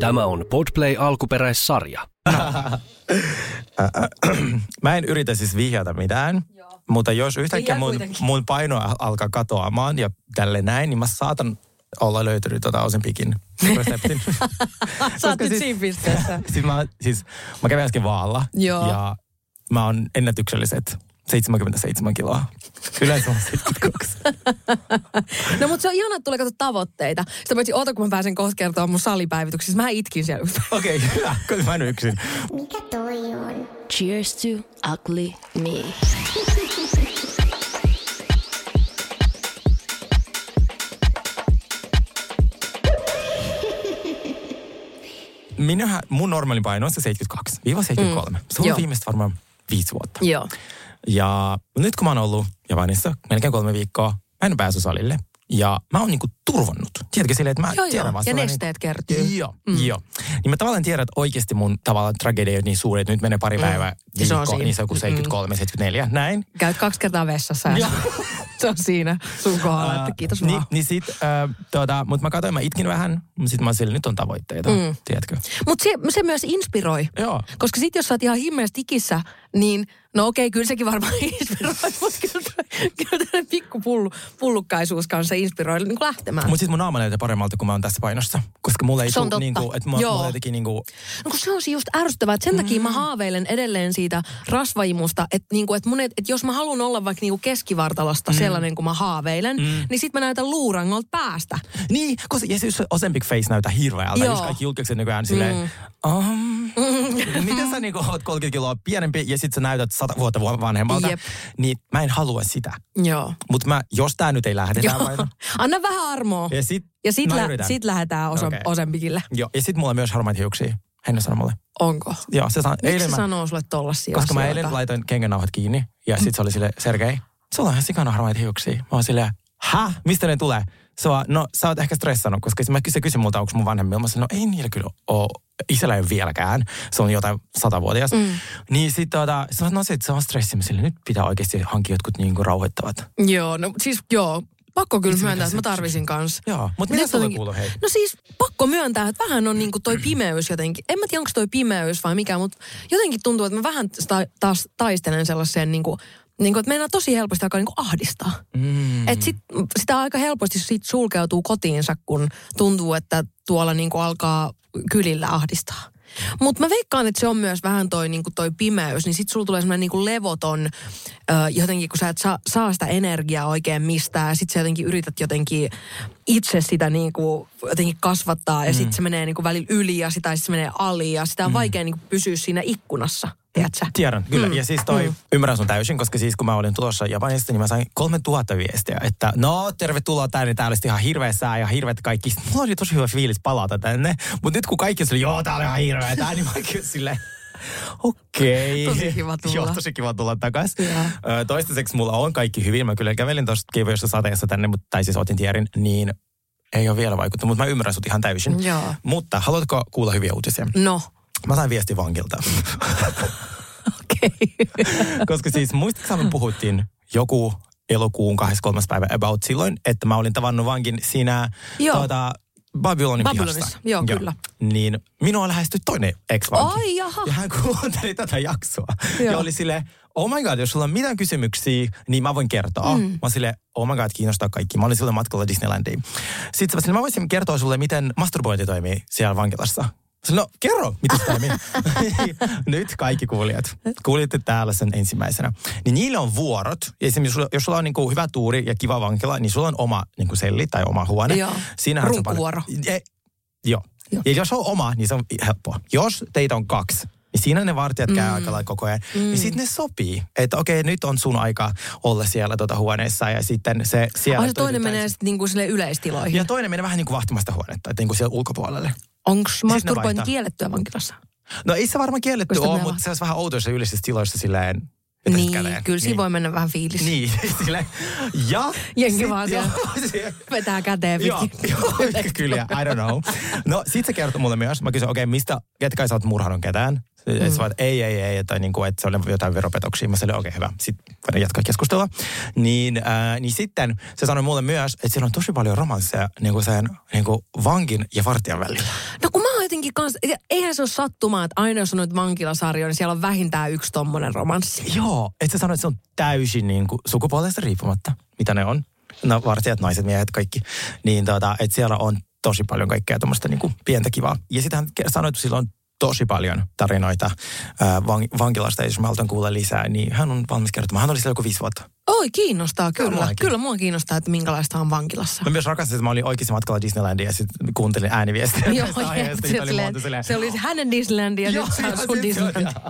Tämä on Podplay alkuperäissarja. Mä en yritä siis vihjata mitään, Joo. mutta jos yhtäkkiä mun, mun paino alkaa katoamaan ja tälle näin, niin mä saatan olla löytänyt tota Osempikin reseptin. Sä oot siis, siinä pisteessä. siis, mä, siis mä kävin äsken vaalla Joo. ja mä oon ennätykselliset 77 kiloa. Yleensä on 72. no mutta se on ihana, että tulee katsoa tavoitteita. Sitä paitsi oota, kun mä pääsen kohta kertoa mun salipäivityksessä. Mä itkin siellä. Okei, okay, hyvä. Koska mä en yksin. Mikä toi on? Cheers to ugly me. Minähän, mun normaali paino on se 72-73. Mm. Se on Joo. viimeistä varmaan viisi vuotta. Joo. Ja nyt kun mä oon ollut Japanissa melkein kolme viikkoa, mä en päässyt salille. Ja mä oon niinku turvannut. Tiedätkö silleen, että mä joo, tiedän joo. vaan. Ja nesteet niin, kertyy. Joo, mm. joo. Niin mä tavallaan tiedän, että oikeasti mun tavallaan tragedia on niin suuri, että nyt menee pari mm. päivää viikko, se on siinä. niin se on kuin 73, mm. 74, näin. Käyt kaksi kertaa vessassa ja se on siinä sun kohdalla, että kiitos vaan. Niin, niin sit, uh, tuota, mutta mä katsoin, mä itkin vähän, sit mä sille, nyt on tavoitteita, mm. tiedätkö? Mutta se, se myös inspiroi. Joo. Koska sit jos sä oot ihan himmeästi ikissä, niin No okei, kyllä sekin varmaan inspiroi, mutta kyllä, kyllä pikku pullu, pullukkaisuus kanssa inspiroi niin kuin lähtemään. Mutta sitten mun naama näyttää paremmalta, kun mä oon tässä painossa. Koska mulla ei tule niin kuin, että mulla, mulla jotenkin niin kuin... No kun se on just ärsyttävää, että sen mm. takia mä haaveilen edelleen siitä rasvaimusta, että, niin kuin, että, mun, että jos mä haluan olla vaikka niin kuin keskivartalosta mm. Sellainen, kun mä haaveilen, mm. niin sitten mä näytän luurangolta päästä. Niin, koska ja siis Osempic Face näyttää hirveältä, jos kaikki julkikset nykyään silleen, mm. um, mm. miten sä niin kuin, oot 30 kiloa pienempi ja sitten sä näytät sata vuotta vanhemmalta, Jep. niin mä en halua sitä. Joo. Mutta mä, jos tää nyt ei lähde Joo. Anna vähän armoa. Ja sit, ja sit, lä- sit lähdetään osa- okay. osempikille. Joo, ja sit mulla on myös harmaita hiuksia. Henna sanoi mulle. Onko? Joo, se san- Miksi se mä, sanoo sulle tollasia Koska asioita? mä eilen laitoin kengänauhat kiinni ja sit se oli sille Sergei, sulla on ihan sikana harmaita hiuksia. Mä oon silleen, häh? Mistä ne tulee? Se on, no sä oot ehkä stressannut, koska mä, se kysyi multa, onko mun vanhemmilla. Mä sanoin, no ei niillä kyllä ole. Isällä ei ole vieläkään. Se on jotain satavuotias. Mm. Niin sit tuota, se on, no sit se on stressi. Sille nyt pitää oikeasti hankkia jotkut niinku rauhoittavat. Joo, no siis joo. Pakko kyllä myöntää, että mä tarvisin kanssa. Joo, mutta mitä sulle kuuluu hei? No siis pakko myöntää, että vähän on niinku toi pimeys jotenkin. En mä tiedä, onko toi pimeys vai mikä, mutta jotenkin tuntuu, että mä vähän ta- taas taistelen sellaiseen niinku niin kuin, että meinaa tosi helposti alkaa niin kuin ahdistaa. Mm. Et sit, sitä aika helposti sit sulkeutuu kotiinsa, kun tuntuu, että tuolla niin kuin alkaa kylillä ahdistaa. Mutta mä veikkaan, että se on myös vähän toi, niin toi pimeys, niin sit sulla tulee semmoinen niin levoton, ö, jotenkin kun sä et saa, saa sitä energiaa oikein mistään, ja sit sä jotenkin yrität jotenkin itse sitä niin kuin jotenkin kasvattaa, ja mm. sit se menee niin kuin välillä yli, ja sitä se menee ali, ja sitä on mm. vaikea niin kuin pysyä siinä ikkunassa. Tiedätkö? Tiedän, kyllä. Mm. Ja siis toi, mm. ymmärrän sun täysin, koska siis kun mä olin tulossa Japanista, niin mä sain 3000 viestiä, että no tervetuloa tänne, täällä olisi ihan hirveä sää ja hirveät kaikki. Sitten mulla oli tosi hyvä fiilis palata tänne, mutta nyt kun kaikki oli, joo tää oli ihan hirveä, tää, niin mä silleen, Okei. Okay. Tosi kiva tulla. Joo, tosi kiva tulla takaisin. Toistaiseksi mulla on kaikki hyvin. Mä kyllä kävelin tuosta kiivoista sateessa tänne, mutta, tai siis otin tierin, niin ei ole vielä vaikuttanut, mutta mä ymmärrän sut ihan täysin. Joo. Mutta haluatko kuulla hyviä uutisia? No. Mä sain viesti vankilta. Okei. Okay. Koska siis muistatko me puhuttiin joku elokuun 23. päivä about silloin, että mä olin tavannut vankin siinä tuota, Babylonin Babylonissa, pihasta. joo, joo, kyllä. Niin minua lähestyi toinen ex-vanki. Ai jaha. Ja hän kuunteli tätä jaksoa. Joo. Ja oli silleen, oh my god, jos sulla on mitään kysymyksiä, niin mä voin kertoa. Mm. Mä silleen, oh my god, kiinnostaa kaikki. Mä olin silloin matkalla Disneylandiin. Sitten mä, mä voisin kertoa sulle, miten masturbointi toimii siellä vankilassa. No kerro, mitä toimii. Nyt kaikki kuulijat. Kuulitte täällä sen ensimmäisenä. Niin niillä on vuorot. Esimerkiksi jos sulla on niin kuin hyvä tuuri ja kiva vankila, niin sulla on oma niin kuin selli tai oma huone. Joo. Siinähän Runkkuvuoro. Ja, joo. joo. Ja jos on oma, niin se on helppoa. Jos teitä on kaksi, niin siinä ne vartijat käy mm. aika lailla koko ajan. Mm. Niin sitten ne sopii, että okei, nyt on sun aika olla siellä tuota huoneessa ja sitten se siellä... Ai toinen menee sitten niinku sille yleistiloihin. Ja toinen menee vähän niin kuin vahtimasta huonetta, että niin kuin siellä ulkopuolelle. Onko masturbointi kiellettyä vankilassa? No ei se varmaan kielletty ole, mutta se olisi vähän outo, jos yleisistä tiloissa silleen Niin, käteen. kyllä siinä voi mennä vähän fiilis. Niin, sille. Ja... Jengi sit- vaan siellä Vetää käteen Joo, joo, kyllä, I don't know. No sit se kertoi mulle myös, mä kysyin, okei, okay, mistä, ketkä sä oot murhannut ketään? Mm. se vaan, että ei, ei, ei, että, niinku, että se oli jotain veropetoksia. Mä sanoin, okei, okay, hyvä, sitten voidaan jatkaa keskustelua. Niin, äh, niin sitten se sanoi mulle myös, että siellä on tosi paljon romansseja niinku sen niinku vankin ja vartijan välillä. No kun mä oon jotenkin kans, eihän se ole sattumaa, että aina jos on noita vankilasarjoja, niin siellä on vähintään yksi tommonen romanssi. Joo, että se sanoi, että se on täysin niinku, sukupuolesta riippumatta, mitä ne on. No vartijat, naiset, miehet, kaikki. Niin tota, että siellä on tosi paljon kaikkea tuommoista niinku pientä kivaa. Ja sitten hän sanoi, että sillä on tosi paljon tarinoita van, vankilasta, jos mä haluan kuulla lisää, niin hän on valmis kertomaan. Hän oli siellä joku viisi vuotta. Oi, kiinnostaa kyllä. muakin. Kyllä mua kiinnostaa, että minkälaista on vankilassa. Mä myös rakastin, että mä olin oikeasti matkalla Disneylandia ja sitten kuuntelin ääniviestiä. Joo, aiheesta, se, oli silleen, monta silleen, se oli hänen Disneyland ja Joo, nyt se on sun sit se on- Disneyland.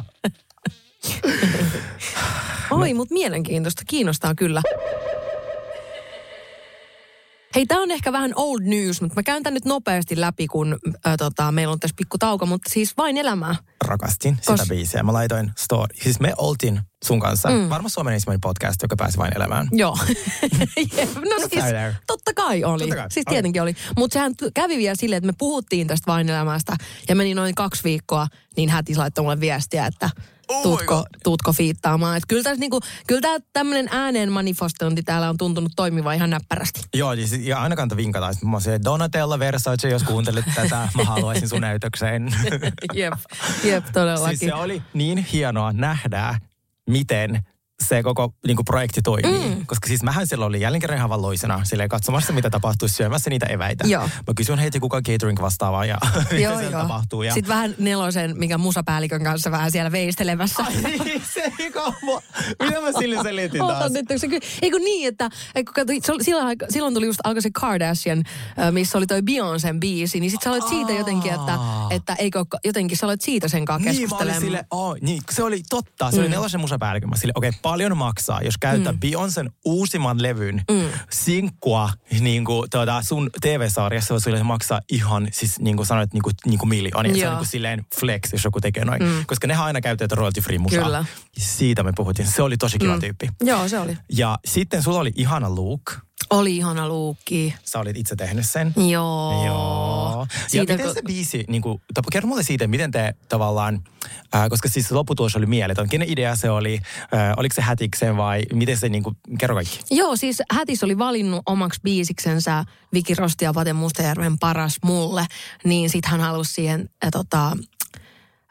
Oi, mutta mielenkiintoista. Kiinnostaa kyllä. Hei, tämä on ehkä vähän old news, mutta mä käyn tän nyt nopeasti läpi, kun äh, tota, meillä on tässä pikku tauko, mutta siis vain elämää. rakastin sitä Kos- biisiä. Mä laitoin story. Siis me oltiin sun kanssa. Mm. Varmaan Suomen ensimmäinen podcast, joka pääsi vain elämään. Joo. No siis, totta kai oli. Totta kai, Siis tietenkin oli. Mutta sehän kävi vielä silleen, että me puhuttiin tästä vain elämästä ja meni noin kaksi viikkoa, niin häti laittoi mulle viestiä, että Oh tuutko, tuutko fiittaamaan. Että kyllä tässä niinku, kyllä tää tämmöinen ääneen manifestointi täällä on tuntunut toimiva ihan näppärästi. Joo, ja, sit- ja aina kannattaa vinkata. Sitten mä oon se, Donatella Versace, jos kuuntelet tätä, mä haluaisin sun näytökseen. jep, jep, todellakin. siis se oli niin hienoa nähdä, miten se koko niin kuin projekti toimii. Mm. Koska siis mähän silloin olin jälleen kerran ihan valloisena silleen katsomassa, mitä tapahtuu syömässä niitä eväitä. Joo. Mä kysyin heitä, kuka catering vastaava ja mitä siellä tapahtuu. Ja... Sitten vähän nelosen, mikä musapäällikön kanssa vähän siellä veistelemässä. Ai niin, se mua. Mitä mä sille selitin taas? Eikö niin, että eikö, kato, oli- silloin, silloin tuli just alkoi se Kardashian, missä oli toi Beyoncén biisi, niin sit sä aloit siitä jotenkin, että, että eikö jotenkin sä aloit siitä sen kanssa Niin, mä olin keskustelemaan. sille, oh, niin, se oli totta. Se mm. oli nelosen musapäällikön. Mä sille, okei, okay, paljon maksaa, jos käyttää mm. Beyoncén uusimman levyn mm. sinkkua niin kuin, tuota, sun TV-sarjassa, se maksaa ihan, siis niin kuin sanoit, niin kuin, niin kuin miljoonia. Se on niin kuin silleen flex, jos joku tekee noin. Mm. Koska nehän aina käyttää royalty free musaa. Kyllä. Siitä me puhuttiin. Se oli tosi kiva mm. tyyppi. Joo, se oli. Ja sitten sulla oli ihana look. Oli ihana luukki. Sä olit itse tehnyt sen. Joo. Joo. Siitä ja miten kun- se biisi, niin kuin, kerro mulle siitä, miten te tavallaan, äh, koska siis lopputulos oli mieletön. Kenen idea se oli? Äh, oliko se hätiksen vai miten se, niin kuin, kerro kaikki. Joo, siis Hätis oli valinnut omaksi biisiksensä Viki Rosti ja Pate Mustajärven paras mulle, niin sit hän halusi siihen äh, tota,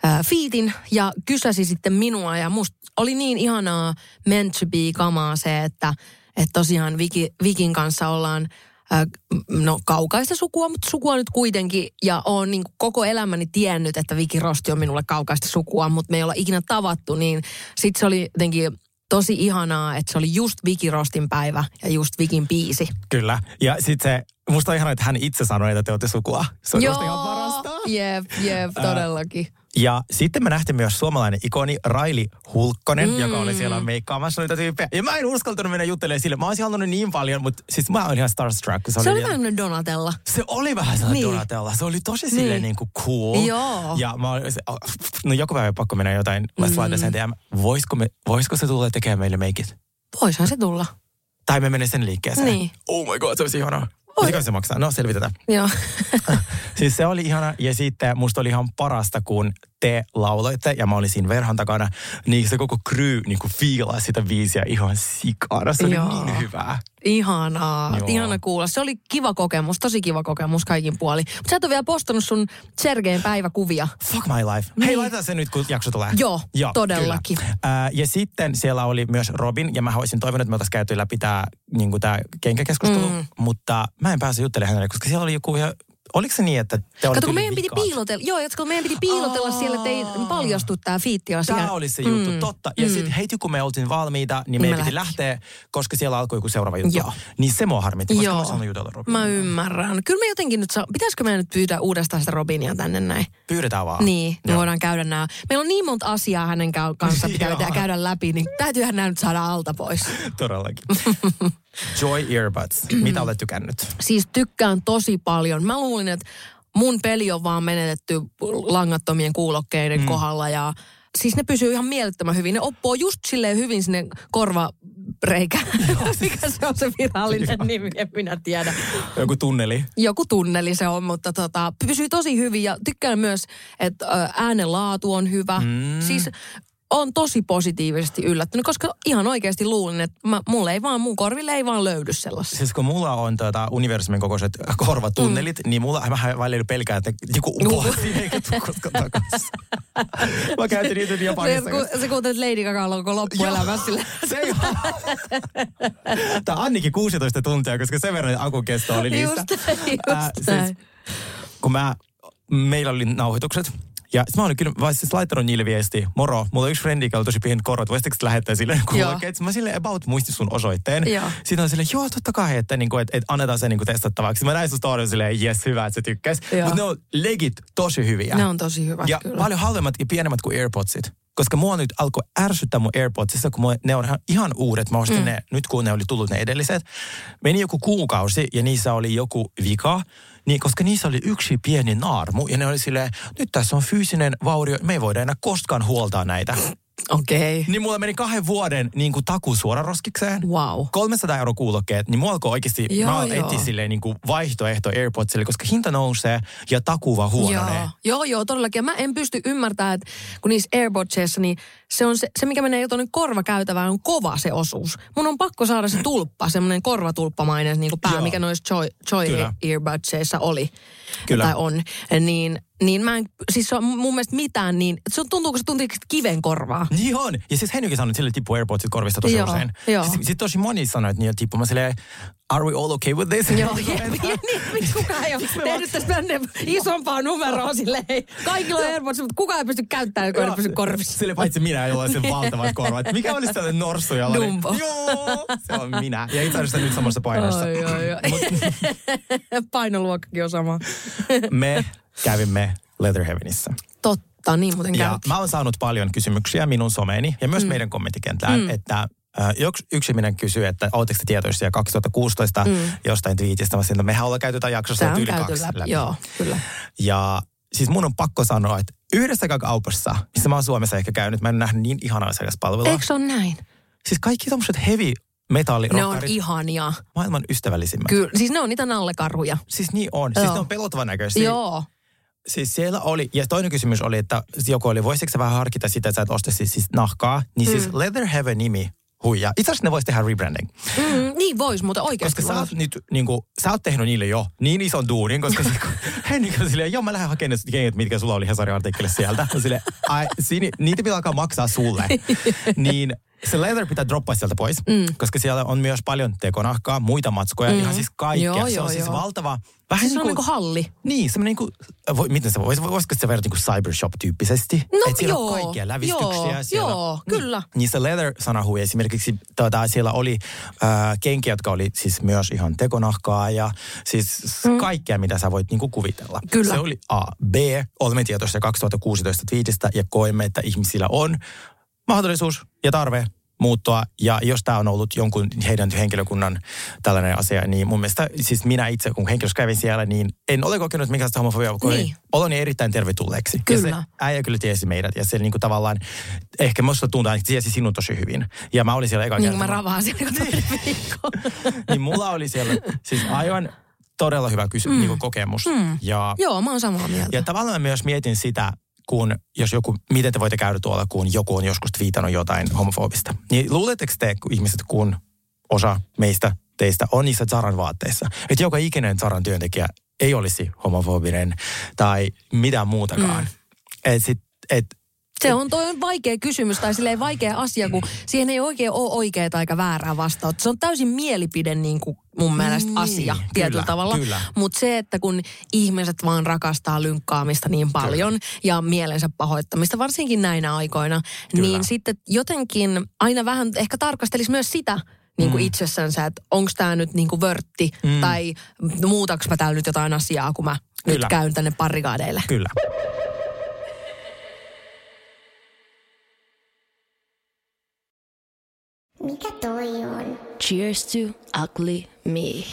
äh, fiitin ja kysäsi sitten minua ja musta oli niin ihanaa meant to be kamaa se, että, että tosiaan Viki, Vikin kanssa ollaan äh, no kaukaista sukua, mutta sukua nyt kuitenkin. Ja oon niin koko elämäni tiennyt, että Viki Rosti on minulle kaukaista sukua, mutta me ei olla ikinä tavattu, niin sitten se oli jotenkin tosi ihanaa, että se oli just Viki Rostin päivä ja just Vikin biisi. Kyllä. Ja sitten se, musta on ihanaa, että hän itse sanoi, että te olette sukua. Se on musta ihan parasta. jep, jep, todellakin. Ja sitten me nähtiin myös suomalainen ikoni Raili Hulkkonen, mm. joka oli siellä meikkaamassa noita tyyppejä. Ja mä en uskaltanut mennä juttelemaan sille. Mä olisin halunnut niin paljon, mutta siis mä olin ihan starstruck. Se, Se oli vielä- vähän Donatella. Se oli vähän sellainen Niin. niin. Donatella. Se oli tosi silleen Niin. niin kuin cool. Joo. Ja mä olin, se- oh, no joku päivä pakko mennä jotain. Mä mm. laitan sen DM. Voisiko, me, voisiko se tulla tekemään meille meikit? Voisihan se tulla. Tai me menen sen liikkeeseen. Niin. Oh my god, se olisi ihanaa. Mitä se maksaa? No selvitetään. Joo. Siis se oli ihana ja sitten musta oli ihan parasta, kun te lauloitte ja mä olin siinä verhon takana, niin se koko crew niin kuin fiilasi sitä biisiä ihan sikana. Se oli Joo. niin hyvää. Ihanaa. Joo. Ihana kuulla. Se oli kiva kokemus, tosi kiva kokemus kaikin puoli. Mutta sä et ole vielä postannut sun Sergeen päiväkuvia. Fuck my life. Niin. Hei, laitetaan se nyt, kun jakso tulee. Joo, todellakin. kyllä. Ää, ja sitten siellä oli myös Robin, ja mä olisin toivonut, että me oltaisiin käyty läpi tämä niin kenkäkeskustelu, mm. mutta mä en pääse juttelemaan hänelle, koska siellä oli joku ihan... Oliko se niin, että te Kato, kun meidän piti piilotella, joo, kun meidän piti piilotella Aa. siellä, että ei paljastu tämä fiitti-asia. Tämä oli se juttu, Mm. totta. Ja mm. sitten heti kun me oltiin valmiita, niin Niin meidän me piti lähteä, koska siellä alkoi joku seuraava juttu. Joo. Niin se mua harmitti, koska Joo. mä jutella Robin. Mä ymmärrän. Kyllä me jotenkin nyt saa, pitäisikö meidän nyt pyytää uudestaan sitä Robinia tänne näin? Pyydetään vaan. Niin, me Joo. voidaan käydä nämä. Meillä on niin monta asiaa hänen ka- kanssa, pitää käydä läpi, niin täytyyhän nämä nyt saada alta pois. Todellakin. Joy Earbuds. Mitä olet tykännyt? Siis tykkään tosi paljon. Mä luulin, että mun peli on vaan menetetty langattomien kuulokkeiden mm. kohdalla ja siis ne pysyy ihan mielettömän hyvin. Ne oppoo just silleen hyvin sinne korvareikä. Mikä se on se virallinen nimi, en minä tiedä. Joku tunneli. Joku tunneli se on, mutta tota, pysyy tosi hyvin ja tykkään myös, että ö, äänen laatu on hyvä. Mm. Siis on tosi positiivisesti yllättynyt, koska ihan oikeasti luulin, että mä, mulle ei vaan, mun korville ei vaan löydy sellaisia. Siis kun mulla on tuota universumin kokoiset korvatunnelit, mm. niin mulla mä välillä pelkää, että joku eikä tuu koskaan takaisin. mä käytin niitä Japanissa. Se, kun, se kuuntelet Lady Gaga koko loppuelämässä se ei Tämä Annikin 16 tuntia, koska sen verran akun kesto oli niistä. Just, just äh, siis, kun mä, meillä oli nauhoitukset, ja sitten mä olin kyllä vai siis laittanut niille viesti, moro, mulla on yksi frendi, joka on tosi pienet korot, voisitteko lähettää sille kuulokkeet? Mä sille about muisti sun osoitteen. Joo. Sitten on silleen, joo totta kai, että, niinku, et, et annetaan se niinku testattavaksi. Mä näin sun story silleen, jes hyvä, että sä tykkäs. Mutta ne on legit tosi hyviä. Ne on tosi hyvät Ja kyllä. paljon halvemmat ja pienemmät kuin AirPodsit. Koska mua nyt alkoi ärsyttää mun AirPodsissa, kun mua, ne on ihan, ihan uudet. Mä ostin mm. ne, nyt kun ne oli tullut ne edelliset. Meni joku kuukausi ja niissä oli joku vika. Niin, koska niissä oli yksi pieni naarmu ja ne oli silleen, nyt tässä on fyysinen vaurio, me ei voida enää koskaan huoltaa näitä. Okei. Okay. Niin mulla meni kahden vuoden niin kuin taku suoraroskikseen. Wow. 300 euro kuulokkeet, niin mulla alkoi oikeasti, Joo, mä etsin silleen niin kuin vaihtoehto AirPodsille, koska hinta nousee ja taku vaan huononee. Joo, joo, joo, todellakin. Mä en pysty ymmärtämään, että kun niissä AirPodsissa, niin se, on se, se mikä menee jo tuonne korvakäytävään, on kova se osuus. Mun on pakko saada se tulppa, semmoinen korvatulppamainen niin kuin pää, Joo. mikä noissa Joy, Joy Kyllä. Oli. Kyllä. Tai on. Niin, niin mä en, siis se on mun mielestä mitään niin, se on, tuntuu, kun se tuntuu kiven korvaa. Niin on. Ja siis Henrykin sanoi, että sille tippuu AirPodsit korvista tosi Joo, usein. joo. Sitten sit tosi moni sanoi, että niillä tippuu. Mä silleen, are we all okay with this? Joo, jep, ja niin, miksi kukaan ei ole tehnyt tästä isompaa numeroa silleen. Kaikilla on AirPods, mutta kukaan ei pysty käyttämään, kun ei pysy korvissa. Sille paitsi minä, jolla on sen valtavat korvat. Mikä olisi sellainen norssu, jolla oli? Dumbo. Joo, se on minä. Ja itse asiassa nyt samassa painossa. Oi, oi, oi. Painoluokkakin on sama. Me kävimme Leatherheavenissä. Totta, niin muuten Ja käyt. mä oon saanut paljon kysymyksiä minun someeni ja myös mm. meidän kommenttikentlään, mm. että yksi, yksi ihminen kysyy, että oletteko te tietoisia 2016 mm. jostain twiitistä. Mä sanoin, että mehän ollaan käyty tätä jaksossa yli kaksi läpi. läpi. Joo, kyllä. Ja siis mun on pakko sanoa, että yhdessäkään kaupassa, missä mä oon Suomessa ehkä käynyt, mä en nähnyt niin ihanaa asiakaspalvelua. Eikö se ole näin? Siis kaikki tommoset heavy Ne on ihania. maailman ystävällisimmät. Kyllä, siis ne on niitä nallekarhuja. Siis niin on. Siis Joo. ne on pelottavan näköisiä. Joo. Siis siellä oli, ja toinen kysymys oli, että joku oli, voisitko vähän harkita sitä, että sä et ostaisi siis nahkaa, niin siis Mm. Leather Heaven nimi huijaa. Itse asiassa ne voisi tehdä rebranding. Mm, niin vois, mutta oikeasti Koska sä vois. oot, nyt, niin kuin, sä oot tehnyt niille jo niin ison duunin, koska se, kun Henrik on silleen, joo mä lähden hakemaan ne kengät, mitkä sulla oli Hesarin artikkelissa sieltä. Silleen, ai, siinä, niitä pitää alkaa maksaa sulle. niin se leather pitää droppaa sieltä pois, mm. koska siellä on myös paljon tekonahkaa, muita matskoja, mm. ihan siis kaikkea. Joo, se joo, on siis joo. valtava. Vähän Siis se on niin niin kuin halli. niin, semmoinen niin kuin, voi, miten se voisi, voisiko se verrata niin kuin cybershop-tyyppisesti? No Et siellä joo, on kaikkia lävistyksiä. joo, siellä, joo, kyllä. Niin, niin se leather-sanahui esimerkiksi, tuota, siellä oli äh, kenkiä, jotka oli siis myös ihan tekonahkaa ja siis mm. kaikkea, mitä sä voit niin kuin kuvitella. Kyllä. Se oli A. B. Olemme tietoisia 2016 twiitistä ja koimme, että ihmisillä on mahdollisuus ja tarve muuttua. Ja jos tämä on ollut jonkun heidän henkilökunnan tällainen asia, niin mun mielestä, siis minä itse, kun henkilössä kävin siellä, niin en ole kokenut minkäänlaista homofobiaa, koin Niin. oloni erittäin tervetulleeksi. Kyllä. Ja se äijä kyllä tiesi meidät, ja se niinku tavallaan, ehkä musta tuntuu, että tiesi sinun tosi hyvin. Ja mä olin siellä eka Niin kuin kerta. mä ravaan siellä viikko. niin mulla oli siellä siis aivan todella hyvä kysy- mm. niinku kokemus. Mm. Ja Joo, mä oon samaa mieltä. ja tavallaan myös mietin sitä, kun jos joku, miten te voitte käydä tuolla, kun joku on joskus viitannut jotain homofobista. Niin luuletteko te, kun ihmiset, kun osa meistä, teistä on niissä Zaran vaatteissa, että joka ikinen Zaran työntekijä ei olisi homofobinen tai mitään muutakaan. Mm. Et sit, et, Se on toi on vaikea kysymys tai silleen vaikea asia, kun siihen ei oikein ole oikeaa eikä väärää vastausta. Se on täysin mielipide niin kuin mun mielestä Niin, asia tietyllä kyllä, tavalla. Mutta se, että kun ihmiset vaan rakastaa lynkkaamista niin paljon kyllä. ja mielensä pahoittamista, varsinkin näinä aikoina, Kyllä. niin sitten jotenkin aina vähän ehkä tarkastelisi myös sitä, niin kuin mm. itsessänsä, että onko tämä nyt niin kuin vörtti mm. tai muutaks mä täällä nyt jotain asiaa, kun mä Kyllä. nyt käyn tänne parikaadeille. kyllä. Mikä toi on? Cheers to ugly me.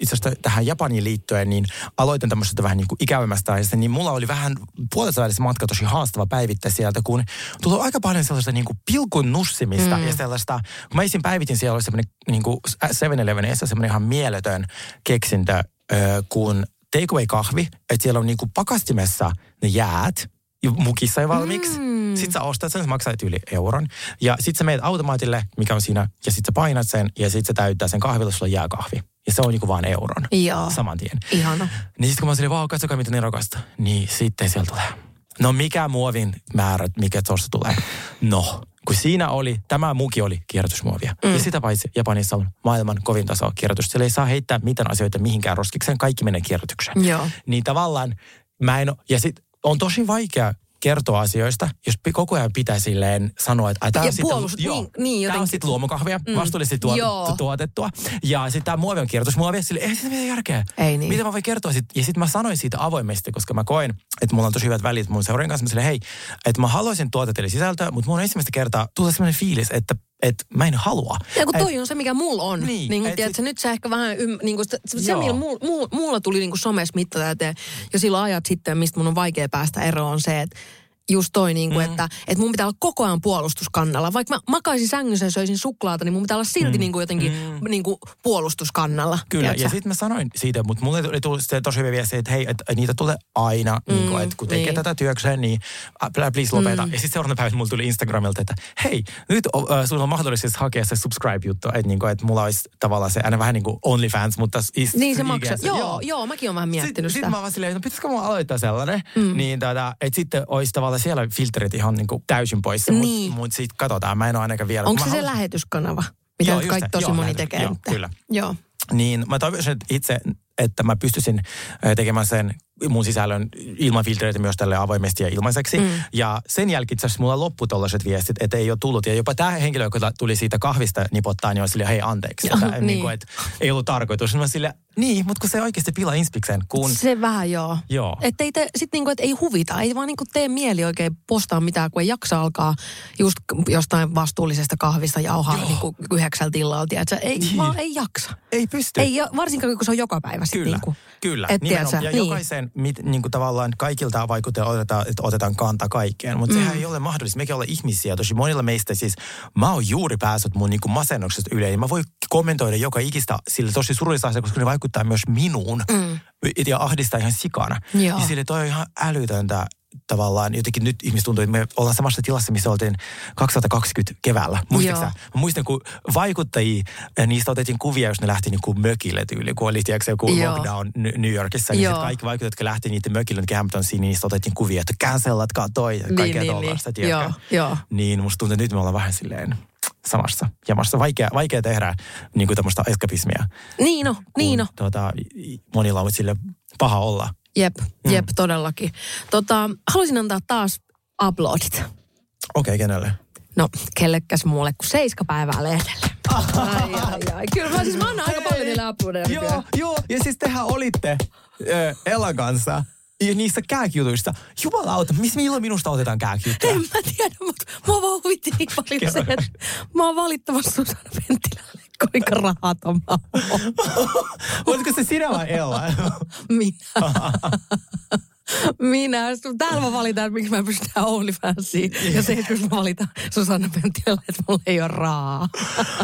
itse asiassa tähän Japaniin liittyen, niin aloitin tämmöisestä vähän niin kuin ikävämmästä ajasta, niin mulla oli vähän puolessa välissä matka tosi haastava päivittää sieltä, kun tuli aika paljon sellaista niin kuin pilkun nussimista mm. ja sellaista, kun mä ensin päivitin, siellä oli semmoinen niin kuin 7-Elevenissa semmoinen ihan mieletön keksintö, kun takeaway-kahvi, että siellä on niin kuin pakastimessa ne jäät, mukissa jo valmiiksi. Mm. Sitten sä ostat sen, sä maksat yli euron. Ja sitten sä meet automaatille, mikä on siinä, ja sitten sä painat sen, ja sitten se täyttää sen kahvilla, sulla on jääkahvi. Ja se on niinku vaan euron. Joo. Saman tien. Ihana. Niin sitten kun mä olin, vau, katsokaa mitä niin rakasta. Niin sitten sieltä tulee. No mikä muovin määrä, mikä tuosta tulee? No, kun siinä oli, tämä muki oli kierrätysmuovia. Mm. Ja sitä paitsi Japanissa on maailman kovin taso kierrätys. Siellä ei saa heittää mitään asioita mihinkään roskikseen, kaikki menee kierrätykseen. Joo. Niin tavallaan mä en, ja sitten on tosi vaikea kertoa asioista, jos koko ajan pitää silleen sanoa, että tämä on, puolust, sit, niin, niin, on sitten luomukahvia, mm. vastuullisesti tuot, tuotettua. Ja sitten tämä muovi on kierrätysmuovia, sille ei sitä mitään järkeä. Ei niin. Mitä mä voin kertoa? Sit, ja sitten mä sanoin siitä avoimesti, koska mä koen, että mulla on tosi hyvät välit mun seurien kanssa. Mä sille, hei, että mä haluaisin tuotetella sisältöä, mutta on ensimmäistä kertaa tulee sellainen fiilis, että että mä en halua. Ja kun toi et, on se, mikä mulla on. Niin, niin kun, tiedät, sit, nyt se ehkä vähän, ym, niin kun, se, se millä mulla, mulla, mulla tuli niin somessa mittatäyteen jo silloin ajat sitten, mistä mun on vaikea päästä eroon, on se, että just toi, niin kuin, mm. että, että mun pitää olla koko ajan puolustuskannalla. Vaikka mä makaisin sängyssä ja söisin suklaata, niin mun pitää olla silti mm. niin kuin jotenkin mm. niin kuin puolustuskannalla. Kyllä, tiedätkö? ja sitten mä sanoin siitä, mutta mulle tuli, tuli se tosi hyvä viesti, että hei, että niitä tulee aina, mm. niin kuin, että kun tekee niin. tätä työkseen, niin please lopeta. Mm. Ja sitten seuraavana päivänä mulla tuli Instagramilta, että hei, nyt uh, sulla on mahdollisuus hakea se subscribe-juttu, että, niin kuin, että mulla olisi tavallaan se aina vähän niin kuin OnlyFans, mutta is, Niin se maksaa, joo, joo, joo, mäkin olen vähän miettinyt sit, sitä. Sitten mä vaan silleen, että no, pitäisikö mulla aloittaa sellainen, mm. niin tota, että sitten olisi tavallaan siellä filterit ihan niin kuin täysin pois. Niin. Mutta mut sitten katsotaan, mä en ole ainakaan vielä. Onko se haluan... se lähetyskanava, mitä joo, kaikki tosi joo, moni lähetys, tekee? Joo, kyllä. Joo. Niin mä toivoisin että itse, että mä pystyisin tekemään sen mun sisällön ilman filtreitä myös tälle avoimesti ja ilmaiseksi. Mm. Ja sen jälkeen itse asiassa mulla loppu tollaiset viestit, että ei ole tullut. Ja jopa tämä henkilö, joka tuli siitä kahvista nipottaa, niin on sille, hei anteeksi. Että, niin. Niin kuin, että ei ollut tarkoitus. Mä sille, niin, mutta kun se oikeasti pilaa inspiksen. Kun... Se vähän joo. joo. Että ei, te, sit niinku, et ei huvita, ei vaan niinku tee mieli oikein postaa mitään, kun ei jaksa alkaa just jostain vastuullisesta kahvista jauhaa niinku yhdeksältä illalla. Tiedätkö? Ei, niin. vaan ei jaksa. Ei pysty. Ei, varsinkaan kun se on joka päivä. Kyllä, niinku. kyllä. Et, tiedätkö, ja niin. jokaisen mit, niin kuin tavallaan kaikilta vaikutteilla otetaan, että otetaan kanta kaikkeen, mutta mm. sehän ei ole mahdollista. Mekin ollaan ihmisiä, tosi monilla meistä siis, mä oon juuri päässyt mun niin kuin masennuksesta yleen. Mä voin kommentoida joka ikistä sille tosi surullista asiaa, koska ne vaikuttaa myös minuun mm. ja ahdistaa ihan sikana. Joo. Ja sille toi on ihan älytöntä tavallaan jotenkin nyt ihmiset tuntuu, että me ollaan samassa tilassa, missä oltiin 2020 keväällä. Muistatko Mä muistan, kun vaikuttajia, eh, niistä otettiin kuvia, jos ne lähti niin kuin mökille tyyli, kun oli tiedätkö, joku Joo. lockdown New Yorkissa. Niin kaikki vaikuttajat, jotka lähti niiden mökille Camptonsiin, niin niistä otettiin kuvia, että cancelatkaa toi ja kaikkea niin, niin tollaista, niin. Joo, joo. Niin musta tuntuu, että nyt me ollaan vähän silleen samassa jamassa. Vaikea, vaikea tehdä niin kuin tämmöistä eskapismia. Niin no, niin no. Tuota, monilla on sille paha olla. Jep, jep, mm. todellakin. Tota, haluaisin antaa taas uploadit. Okei, okay, kenelle? No, kellekäs muulle kuin seiskapäivää lehdelle. Ai, ai, ai. Kyllä mä siis mä annan aika paljon niille uploadeja. Joo, joo. Ja siis tehän olitte äh, Elan kanssa ja niistä kääkjutuista. Jumalauta, missä milloin minusta otetaan kääkjuttuja? En mä tiedä, mutta mua vaan huvitti niin paljon se, että mä oon valittamassa Susanna Penttilälle, kuinka rahaton mä oon. Oletko se sinä vai Ella? Minä. Minä. Täällä mä valitan, että miksi mä pystytään OnlyFansiin. Ja se, että mä valitan Susanna Penttilälle, että mulla ei ole rahaa.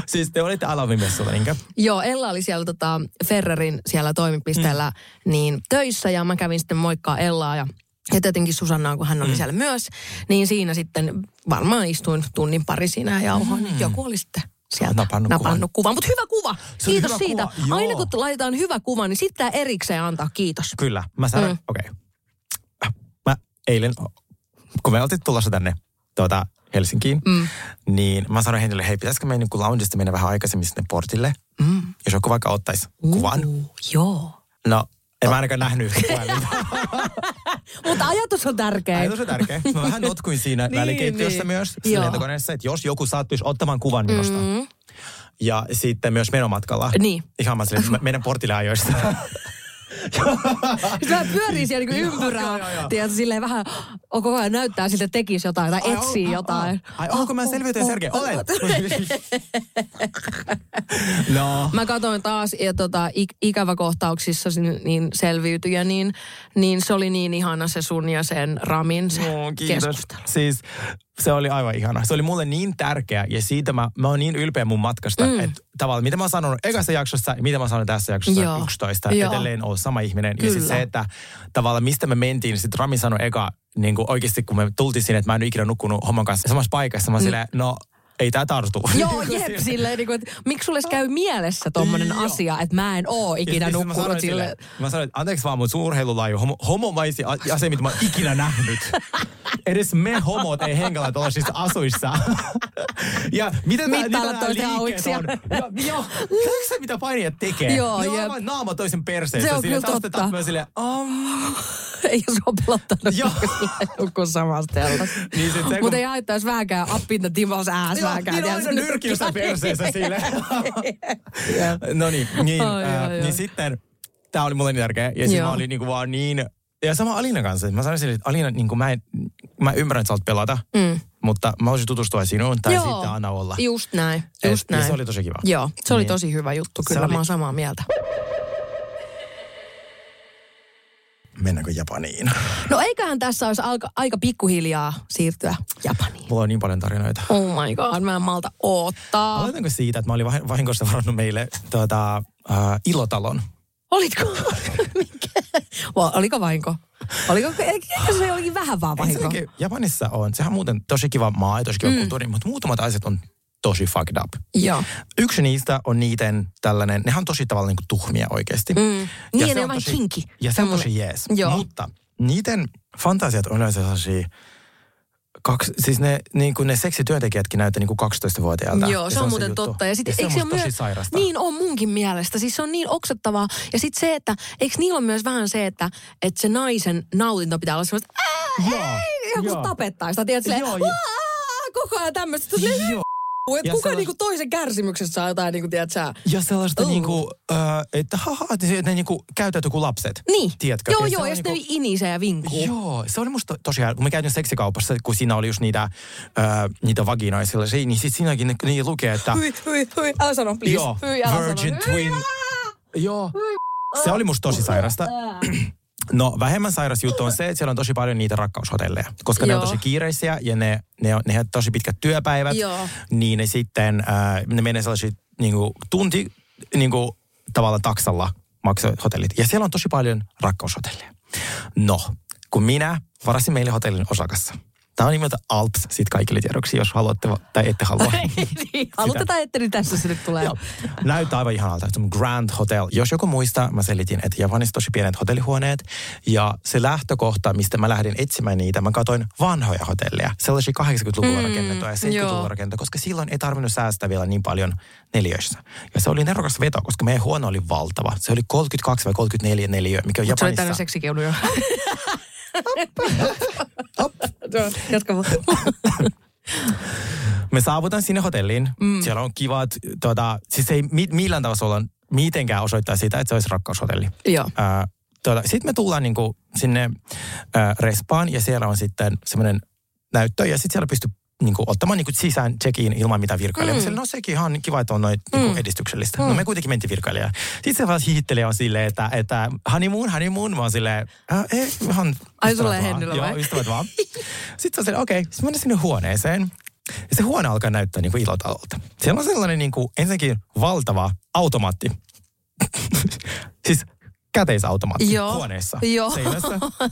siis te olitte Alavimessulla, niinkö? Joo, Ella oli siellä tota, Ferrerin siellä toimipisteellä mm. niin töissä ja mä kävin sitten moikkaa Ellaa ja ja tietenkin Susannaa, kun hän oli mm. siellä myös, niin siinä sitten varmaan istuin tunnin pari siinä ja jauhoin. Mm. Joku oli sitten sieltä napannut, napannut kuvan. kuvan. Mutta hyvä kuva. Se kiitos hyvä siitä. Kuva. Aina kun laitetaan hyvä kuva, niin sitten erikseen antaa kiitos. Kyllä. Mä sanon, mm. okei. Okay eilen, kun me oltiin tulossa tänne tuota, Helsinkiin, mm. niin mä sanoin heille, hei, pitäisikö meidän niin loungista mennä vähän aikaisemmin sinne portille, mm. jos joku vaikka ottaisi uh, kuvan. Joo. No, en mä ainakaan nähnyt yhtä Mutta ajatus on tärkeä. Ajatus on tärkeä. Mä vähän notkuin siinä niin, välikeittiössä niin. myös lentokoneessa, että jos joku saattuisi ottamaan kuvan minusta. Mm. Ja sitten myös menomatkalla. Niin. Ihan mä meidän portille ajoista. Sitten vähän pyörii siellä niin ympyrää. Tiedätkö, silleen vähän on koko ajan näyttää siltä, että tekisi jotain tai Ai, etsii ai, jotain. Ai, ai onko mä selviytyjä Sergei? Olen. no. Mä katsoin taas ja tota, ik- ikäväkohtauksissa niin selviytyjä, niin, niin se oli niin ihana se sun ja sen Ramin se No, kiitos. keskustelu. Siis se oli aivan ihana. Se oli mulle niin tärkeä ja siitä mä, mä oon niin ylpeä mun matkasta, mm. että tavallaan mitä mä oon sanonut ekassa jaksossa ja mitä mä sanon tässä jaksossa Joo. 11, Joo. edelleen on sama ihminen. Ja Kyllä. siis se, että tavallaan mistä me mentiin, niin sitten Rami sanoi eka, niin kuin oikeasti kun me tultiin sinne, että mä en ikinä nukkunut homman kanssa samassa paikassa, mä oon silleen, no ei tää tartu. Joo, jep, silleen, niin kuin, että miksi sulle edes käy mielessä tommonen Joo. asia, että mä en oo Ja ikinä siis mä nukkunut sille. Mä sanoin, että anteeksi vaan, mutta sun urheilulaju homo, homomaisia asioita, mitä mä oon ikinä nähnyt. Edes me homot ei hengellä tuollaisissa asuissa. ja mitä Mittailla toisten on? Joo, sä, mitä painijat tekee? Joo, jep. aivan naama toisen perseessä. Se on kyllä totta. taas silleen, um, Ei sua pelottanut Joo. samassa teltassa. Niin sit se, kun- Mutta ei haittaisi vähänkään up in the Timos ass Joo, vähänkään. niin on aina nyrkillä perseessä silleen. No niin, niin, äh, niin sitten tämä oli mulle niin tärkeä. Ja siis Joo. mä olin niinku vaan niin... Ja sama Alinan kanssa. Mä sanoin sille, että Alina, niin mä, en, mä ymmärrän, että sä pelata, Mm. mutta mä voisin tutustua sinuun tai Joo. sitten anna olla. Just näin, Et- just ja näin. se oli tosi kiva. Joo, se oli Niin. tosi hyvä juttu. Se Kyllä oli- mä oon samaa mieltä. Mennäänkö Japaniin? No eiköhän tässä olisi aika, aika pikkuhiljaa siirtyä Japaniin. Mulla on niin paljon tarinoita. Oh my god, mä en malta oottaa. Aloitanko siitä, että mä olin vahin- vahingossa varannut meille tuota, uh, ilotalon. Olitko? Mikä? Va- Oliko vahinko? Oliko, ehkä se olikin vähän vaan vahinko? Ensinnäkin Japanissa on, sehän on muuten tosi kiva maa ja tosi kiva mm. kulttuuri, mutta muutamat asiat on tosi fucked up. Joo. Yksi niistä on niiden tällainen, nehän on tosi tavallaan niin kuin tuhmia oikeasti. Mm. Ja Niin, se ne on tosi- kinki. Ja se on tosi jees. Joo. Mutta niiden fantasiat on yleensä sellaisia, kaksi, siis ne, niin kuin ne seksityöntekijätkin näyttää niin kuin 12-vuotiailta. Joo, Ja se on muuten juttu. totta. Ja, sit, ja se on se tosi myös, sairasta. Niin on munkin mielestä. Siis se on niin oksettavaa. Ja sitten se, että eikö niillä ole myös vähän se, että, että se naisen nautinto pitää olla semmoista, ää, Joo, ei, joku. Tai tiedät, silleen, Joo, koko ajan tämmöistä. Joo. Että Ja kuka sellais- niinku toisen kärsimyksessä saa jotain, niinku, tiedät sä. Ja sellaista Oh. niinku, äh, että haha, että ne niinku käyttäytyy kuin lapset. Niin. Tiedätkö? Joo, Ja joo, ja sitten niinku- ne inisee ja vinkuu. Joo, se oli musta tosi hää. Kun me käytiin seksikaupassa, kun siinä oli just niitä, äh, niitä vaginoja sellaisia, niin sit siinäkin ne, niin lukee, että... Hyi, hyi, hyi, älä sano, please. Joo, Hyi, älä Virgin sano. Twin. Joo. Se oli musta tosi sairasta. No vähemmän sairas juttu on se, että siellä on tosi paljon niitä rakkaushotelleja. Koska ne on Joo. tosi kiireisiä ja ne, ne, on, ne on tosi pitkät työpäivät. Joo. Niin ne sitten, äh, ne menee sellaisia niinku, tunti niinku, tavallaan taksalla maksahotellit. Ja siellä on tosi paljon rakkaushotelleja. No, kun minä varasin meille hotellin osakassa. Tämä on nimeltä Alps, sit kaikille tiedoksi, jos haluatte tai ette halua. Niin, Haluatte tai ette, niin tässä se nyt tulee. Joo. Näyttää aivan ihanalta. Se on Grand Hotel. Jos joku muistaa, mä selitin, että Japanissa tosi pienet hotellihuoneet. Ja se lähtökohta, mistä mä lähdin etsimään niitä, mä katsoin vanhoja hotelleja. Sellaisia 80-luvulla Mm, rakennettuja ja joo. 70-luvulla rakennettuja, koska silloin ei tarvinnut säästää vielä niin paljon neliöissä. Ja se oli nerokas veto, koska meidän huone oli valtava. Se oli 32 vai 34 neliöä, mikä on Mut se oli Japanissa. täynnä seksikiunu jo. Jatka vaan. Me saavutaan sinne hotelliin. Mm. Siellä on kivat, tuota, siis ei mi- millään tavalla olla mitenkään osoittaa sitä, että se olisi rakkaushotelli. Joo. Ää, tuota, Sitten me tullaan niinku sinne ää, respaan ja siellä on sitten semmoinen näyttö ja sitten siellä pystyy niinku, ottamaan niinku sisään check-in ilman mitään virkailijaa. Mm. No sekin ihan kiva, että on noin niinku, Mm. edistyksellistä. No me kuitenkin mentiin virkailijaa. Sitten se vaan hihittelee on silleen, että, että honeymoon, honeymoon. Mä oon silleen, äh, ei, ihan Ai, vaan. Hennyllä Joo, ystävät vaan. Sitten se on silleen, okei, okay. sitten mennään sinne huoneeseen. Ja se huone alkaa näyttää niinku ilotalolta. Siellä on sellainen niinku, ensinnäkin valtava automaatti. siis käteisautomaatti Joo. huoneessa Joo. seinässä.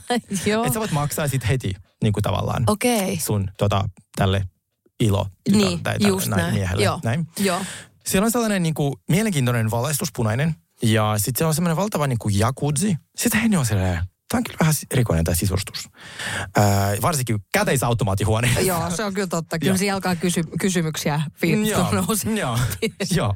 Joo. Että sä voit maksaa sit heti niin kuin tavallaan Okei. sun tota, tälle ilo Niin, tai tälle just näin, näin. miehelle. Joo. Näin. Joo. Siellä on sellainen niin kuin, mielenkiintoinen valaistus, punainen. Ja sitten siellä on semmoinen valtava niin kuin jacuzzi. Sitten Henni on sellainen, tämä on kyllä vähän erikoinen tämä sisustus. Ää, varsinkin käteisautomaattihuone. Joo, se on kyllä totta. Kyllä siellä alkaa kysy- kysymyksiä Joo, joo, joo.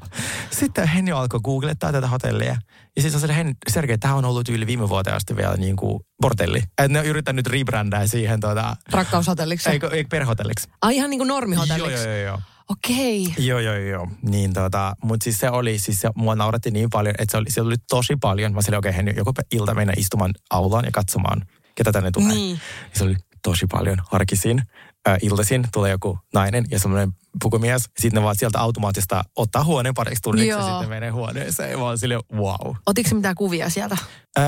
Sitten Henni alkoi googlettaa tätä hotellia. Ja sitten se Henni, Sergei, tämä on ollut yli viime vuoteen asti vielä niin kuin bordelli. Että ne on yrittänyt rebrändää siihen tota, Rakkaushotelliksi. eikö, eikö perhotelliksi. Ai ihan niin kuin normihotelliksi. Joo, joo, joo, joo. Okei. Joo, joo, joo. Niin tota, mutta siis se oli, siis se, mua nauratti niin paljon, että se oli, se oli tosi paljon. Mä sanoin, okei, okay, joku ilta mennä istumaan aulaan ja katsomaan, ketä tänne tulee. Niin. Se oli tosi paljon arkisin. Äh, iltaisin tulee joku nainen ja semmoinen pukumies. Sitten ne vaan sieltä automaattista ottaa huoneen pariksi tunniksi ja Joo. sitten menee huoneeseen. Ja mä oon silleen, wow. Otitko mitään kuvia sieltä? Öö,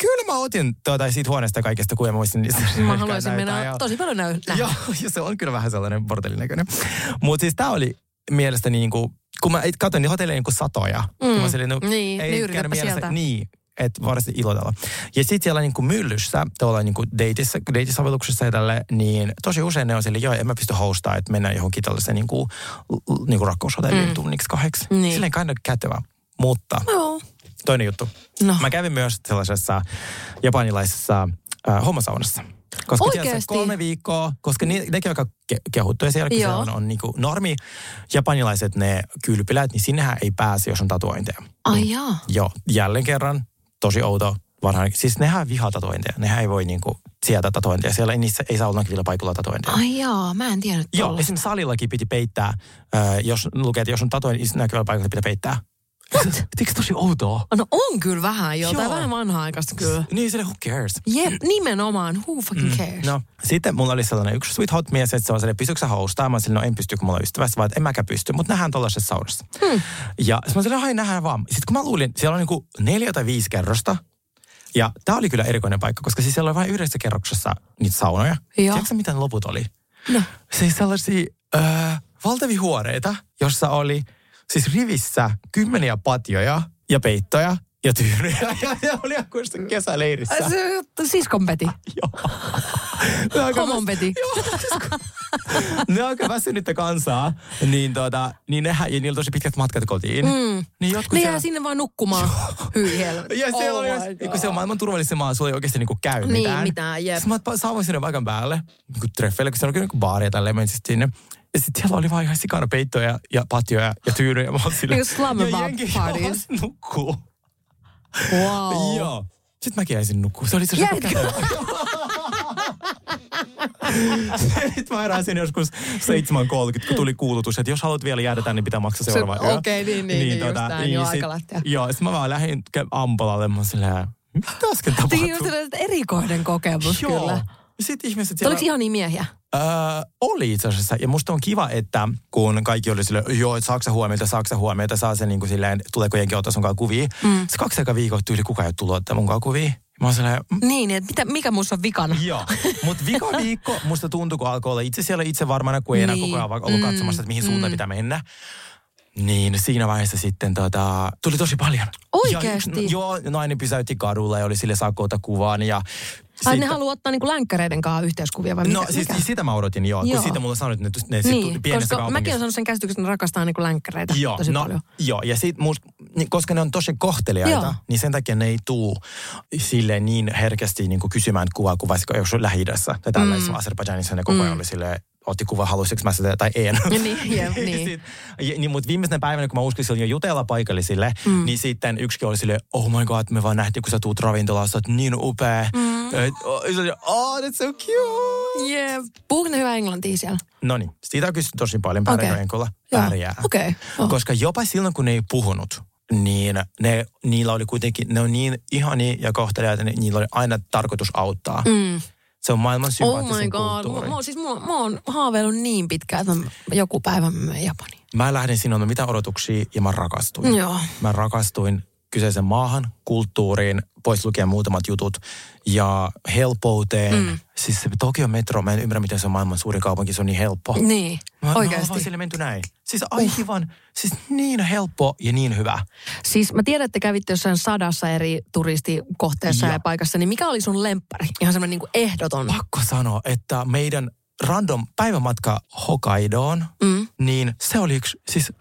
kyllä mä otin tuota, siitä huoneesta kaikesta kuvia. Mä, voisin niistä Mä haluaisin näyttää, mennä ja- tosi paljon näy- nähdä. Joo, ja se on kyllä vähän sellainen bordellin näköinen. Mutta siis tää oli mielestäni niin kuin, kun mä katsoin niin hotelleja niin kuin satoja. Mm. Mä no, Niin, niin ei yritäpä käynyt mielessä, sieltä. Niin, että varmasti ilotella. Ja sitten siellä niin kuin myllyssä, tuolla niin kuin deitissä, deitisovelluksessa ja tälle, niin tosi usein ne on sille, joo, en mä pysty hostaa, että mennään johonkin tällaiseen niin kuin, niin kuin rakkaushotelliin Mm. tunniksi kahdeksi. Niin. Silleen kind of kätevä. Mutta Joo. toinen juttu. No. Mä kävin myös sellaisessa japanilaisessa äh, hommasaunassa. Koska Oikeesti? kolme viikkoa, koska ni, nekin on aika ke, kehuttuja siellä, kun se Joo. on, on niinku normi. Japanilaiset ne kylpylät, niin sinnehän ei pääse, jos on tatuointeja. Ai jaa. Joo, jälleen kerran, tosi outo vanhainen. Siis nehän vihaa tatuointeja. Nehän ei voi niinku sieltä tatuointeja. Siellä ei, niissä ei saa olla näkyvillä paikoilla tatuointeja. Ai jaa, mä en tiennyt Joo, esimerkiksi salillakin piti peittää, äh, jos lukee, että jos on tatuointi näkyvällä paikalla, pitää peittää. Eikö tosi outoa? No on kyllä vähän jo, tai vähän vanha-aikaista kyllä. Niin, sille who cares? Jep, nimenomaan. Who fucking cares? No, sitten mulla oli sellainen yksi sweet hot mies, että se on sellainen, pystyykö sä houstaa? Mä sanoin, no en pysty, kun mulla on ystävästä, vaan että en mäkään pysty, mutta nähdään tuollaisessa saunassa. Hmm. Ja sitten mä sanoin, hai nähdään vaan. Sitten kun mä luulin, siellä on niinku neljä tai viisi kerrosta, ja tää oli kyllä erikoinen paikka, koska siis siellä oli vain yhdessä kerroksessa niitä saunoja. Joo. Tiedätkö mitä ne loput oli? No. Siis sellaisia öö, valtavia huoreita, jossa oli siis rivissä kymmeniä patjoja ja peittoja ja tyynyjä. Ja, ja oli joku kesäleirissä. Se siskon peti. Joo. Homon peti. Joo, siis ne on aika väsynyttä kansaa, niin, tuota, niin nehän, ja niillä on tosi pitkät matkat kotiin. Mm. Niin jotkut Ne siellä- jää sinne vaan nukkumaan. Hyi ja siellä Oh oli, kun se on maailman turvallisin maa, sulla ei oikeasti niinku käy Niin, mitään. mitään, jep. Sitten mä saavuin sinne paikan päälle, niinku treffeille, kun se on kyllä niinku baari ja tälleen, menin sitten sinne. Ja sitten siellä oli vaan ihan sikana peittoja ja patjoja ja tyynyjä. Mä slumber ja bar jengi parties. nukkuu. Wow. Joo. Sitten mäkin jäisin nukkuu. Se oli kätevä. Sitten mä heräsin joskus 7.30, kun tuli kuulutus, että jos haluat vielä jäädä tänne, niin pitää maksaa seuraava Se- yö. okei, niin, niin, niin, just näin, joo, sit- aika lähteä. Joo, sitten mä vaan lähdin Ampalalle, mä oon silleen, mitä äsken just tapahtui? sellainen erikoinen kokemus Joo. kyllä. Sitten ihmiset siellä... Oliko ihania miehiä? Öö, oli itse asiassa. Ja musta on kiva, että kun kaikki oli silleen, joo, että saaksa huomiota, saaksa huomiota, saa sen niin kuin silleen, tuleeko jenkin ottaa sun kanssa kuvia. Mm. Se kaksi aikaa viikkoa tyyli kukaan ei ole tullut ottaa mun kanssa kuvia. Mä oon silleen, mm, Niin, että mitä, mikä musta on vikana? Joo, mutta vika viikko musta tuntui, kun alkoi olla itse siellä itse varmana, kun ei enää Niin. koko ajan ollut Mm, katsomassa, että mihin suuntaan mm. pitää mennä. Niin siinä vaiheessa sitten tota, tuli tosi paljon. Oikeesti? Ja joo, nainen pysäytti kadulla ja oli sille saako ottaa kuvan. Ja Ai ne haluaa ottaa niinku länkkäreiden kanssa yhteiskuvia vai mikä? No siis mikä? sitä mä odotin joo, Joo. kun siitä mulla sanoi, että ne, ne sit Niin, pienessä koska kaupungissa. mäkin olen saanut sen käsityksen, että ne rakastaa niinku länkkäreitä Joo, tosi no, paljon. joo, ja sit must, niin, koska ne on tosi kohteliaita, Joo. niin sen takia ne ei tuu silleen niin herkästi niin kuin kysymään kuvaa kuin vaikka jos on Lähi-idässä. Tai tällaisessa mm. Azerbaidžanissa ne koko ajan Mm. oli silleen, otti kuva, halusitko mä sitä tai en. Niin, niin. Sit, ja, niin, mutta viimeisenä päivänä, kun mä uskalsin jo jutella paikallisille, mm. niin sitten yksikin oli silleen, oh my god, me vaan nähtiin, kun sä tuut ravintolaan, sä oot niin upea. Mm. Oh, oh, that's so cute. Jep. Puhuuko ne hyvää englantia siellä? No niin, siitä on kysytty tosi paljon, Okei. pärjää. Okei, joo. Koska jopa silloin, kun ne ei puhunut, niin ne, niillä oli kuitenkin, ne on niin ihania ja kohteliaita, niin niillä oli aina tarkoitus auttaa. Mm. Se on maailman Oh sympaattisin my god. Mä, kulttuuri. mä, siis mä, mä oon haaveillut niin pitkään, että mä joku päivä mä menen Japaniin. Mä lähdin sinne mitä odotuksia ja mä rakastuin. Joo. Mä rakastuin kyseisen maahan, kulttuuriin, pois lukien muutamat jutut ja helppouteen. Mm. Siis se Tokion metro, mä en ymmärrä miten se on maailman suurin kaupunki, se on niin helppo. Niin, Mä, oikeasti. vaan sille menty näin. Siis aivan, siis niin helppo ja niin hyvä. Siis mä tiedän, että kävitte jossain sadassa eri turistikohteessa ja, Joo. paikassa, niin mikä oli sun lemppari? Ihan semmoinen niin ehdoton. Pakko sanoa, että meidän random päivämatka Hokkaidoon, Mm. niin se oli yksi, siis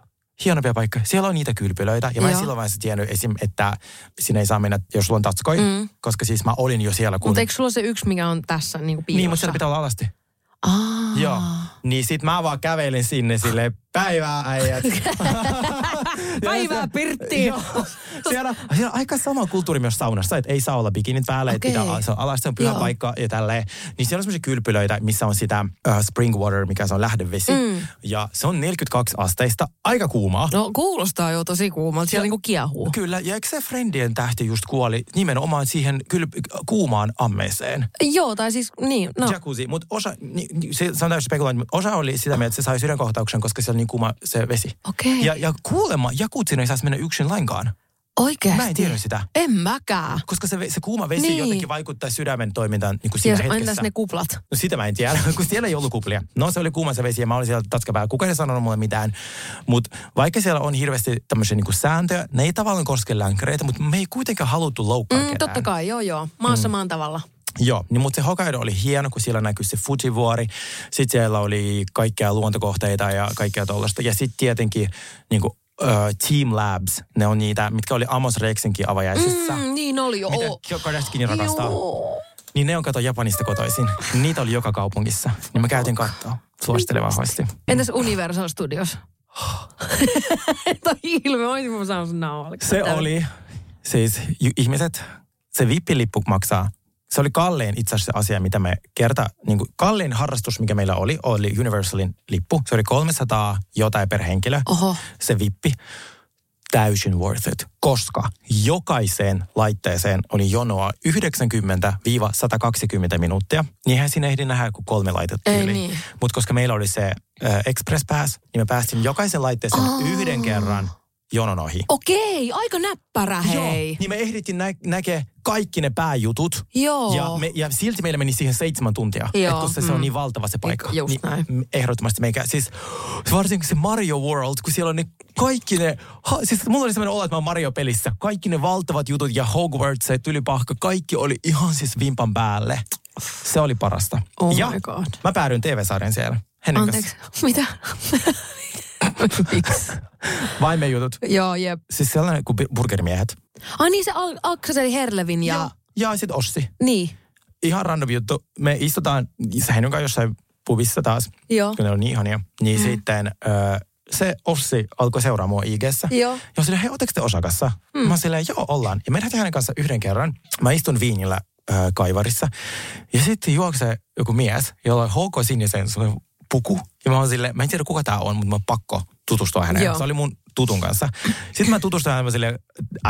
hienompia paikkoja. Siellä on niitä kylpylöitä. Ja mä en Joo. silloin vaiheessa tiennyt esim, että sinne ei saa mennä, jos sulla on tatskoi. Mm. Koska siis mä olin jo siellä, kun... Mutta eikö sulla se yksi, mikä on tässä niin kuin piilossa? Niin, mutta siellä pitää olla alasti. Aa. Joo. Niin sit mä vaan kävelin sinne sille päivää äijät. Päivää Pirttiin. Joo. Siellä, siellä on aika sama kulttuuri myös saunassa, että ei saa olla bikinit päällä, että Okei. pitää, se on alas, se on pyhä paikka ja tälleen. Niin siellä on semmoisia kylpylöitä, missä on sitä uh, spring water, mikä se on lähdevesi. Mm. Ja se on 42 asteista, aika kuumaa. No kuulostaa jo tosi kuumalta. Siellä niinku kiehuu. Kyllä, ja eikö se Friendien tähti just kuoli nimenomaan siihen kyl, kuumaan ammeeseen? Joo, tai siis niin, no. Jacuzzi, mutta osa, ni, ni, se, se on täysin spekulointi, mutta osa oli sitä mieltä, että se sai sydänkohtauksen, koska siellä on niin kuuma se vesi. Okei. Ja, ja kuulemma jakutsiin ei saisi mennä yksin lainkaan, Oikeesti? Mä en tiedä sitä. En mäkään. koska se, se kuuma vesi Niin. niin. jotenkin vaikuttaa sydämen toimintaan niin kuin siinä Siellä, hetkessä. entäs ne kuplat? No sitä mä en tiedä, kun siellä ei ollut kuplia. No se oli kuuma se vesi ja mä olin siellä tatskapää. Kukaan ei sanonut mulle mitään. Mutta vaikka siellä on hirveästi tämmöisiä niinku sääntöjä, ne ei tavallaan koske länkäreitä, mutta me ei kuitenkaan haluttu loukkaa Mm, ketään. totta kai, joo joo. Maassa mm. maan tavalla. Joo, niin, mutta se Hokkaido oli hieno, kun siellä näkyi se Fujivuori. Sitten siellä oli kaikkea luontokohteita ja kaikkea tuollaista. Ja sitten tietenkin niin kuin, Team Labs, ne on niitä, mitkä oli Amos Rexenkin avajaisissa. Mm, niin oli jo. Mitä Kardashianin rakastaa. Joo. Niin ne on kato Japanista kotoisin. Niitä oli joka kaupungissa. Niin mä käytin katsoa. Suosittelen vahvasti. Entäs Universal Studios? Toi ilme, olisin mä saanut nauhalle. Se oli, siis ihmiset, se vippilippu maksaa. Se oli kallein itse asiassa asia, mitä me kerta, niin kuin kallein harrastus, mikä meillä oli, oli Universalin lippu. Se oli 300 jotain per henkilö, Oho. se vippi. Täysin worth it, koska jokaiseen laitteeseen oli jonoa 90-120 minuuttia. Niinhän siinä ehdi nähdä kuin kolme laitetta yli. niin. Mutta koska meillä oli se äh, Express Pass, niin me päästiin jokaisen laitteeseen Aa. yhden kerran jonon ohi. Okei, aika näppärä hei. Joo, niin me ehdittiin nä- näkee kaikki ne pääjutut. Joo. Ja, me, ja silti meillä meni siihen seitsemän tuntia, Joo, et koska se on mm. niin valtava se paikka. Just niin, näin. Ehdottomasti meikä, siis varsinkin se Mario World, kun siellä on ne kaikki ne, ha, siis mulla oli sellainen olo, että mä Mario-pelissä. Kaikki ne valtavat jutut ja Hogwarts, se tylypahka, kaikki oli ihan siis vimpan päälle. Se oli parasta. Oh ja my God. mä päädyin TV-sarjan siellä. Henrik Anteeksi, mitä? Miksi? Vain me jutut. Joo, jep. Siis sellainen kuin burgerimiehet. Ai niin se Al- Akseli Herlevin ja... ja, ja sitten Ossi. Niin. ihan random juttu. Me istutaan Henyn kanssa jossain pubissa taas, Joo. kun ne on niin ihania. Niin mm. sitten ö, se Ossi alkoi seuraa mua IGssä. Joo. Ja silleen, hei, ootteko te osakassa? Mm. Mä silleen, joo, ollaan. Ja me nähtiin hänen kanssa yhden kerran. Mä istun viinillä ö, kaivarissa. Ja sitten juoksee joku mies, jolla on HK Sinisen puku. Ja mä oon silleen, mä en tiedä kuka tää on, mutta mä oon pakko tutustua häneen. Joo. Se oli mun tutun kanssa. Sitten mä tutustuin häneen, mä silleen,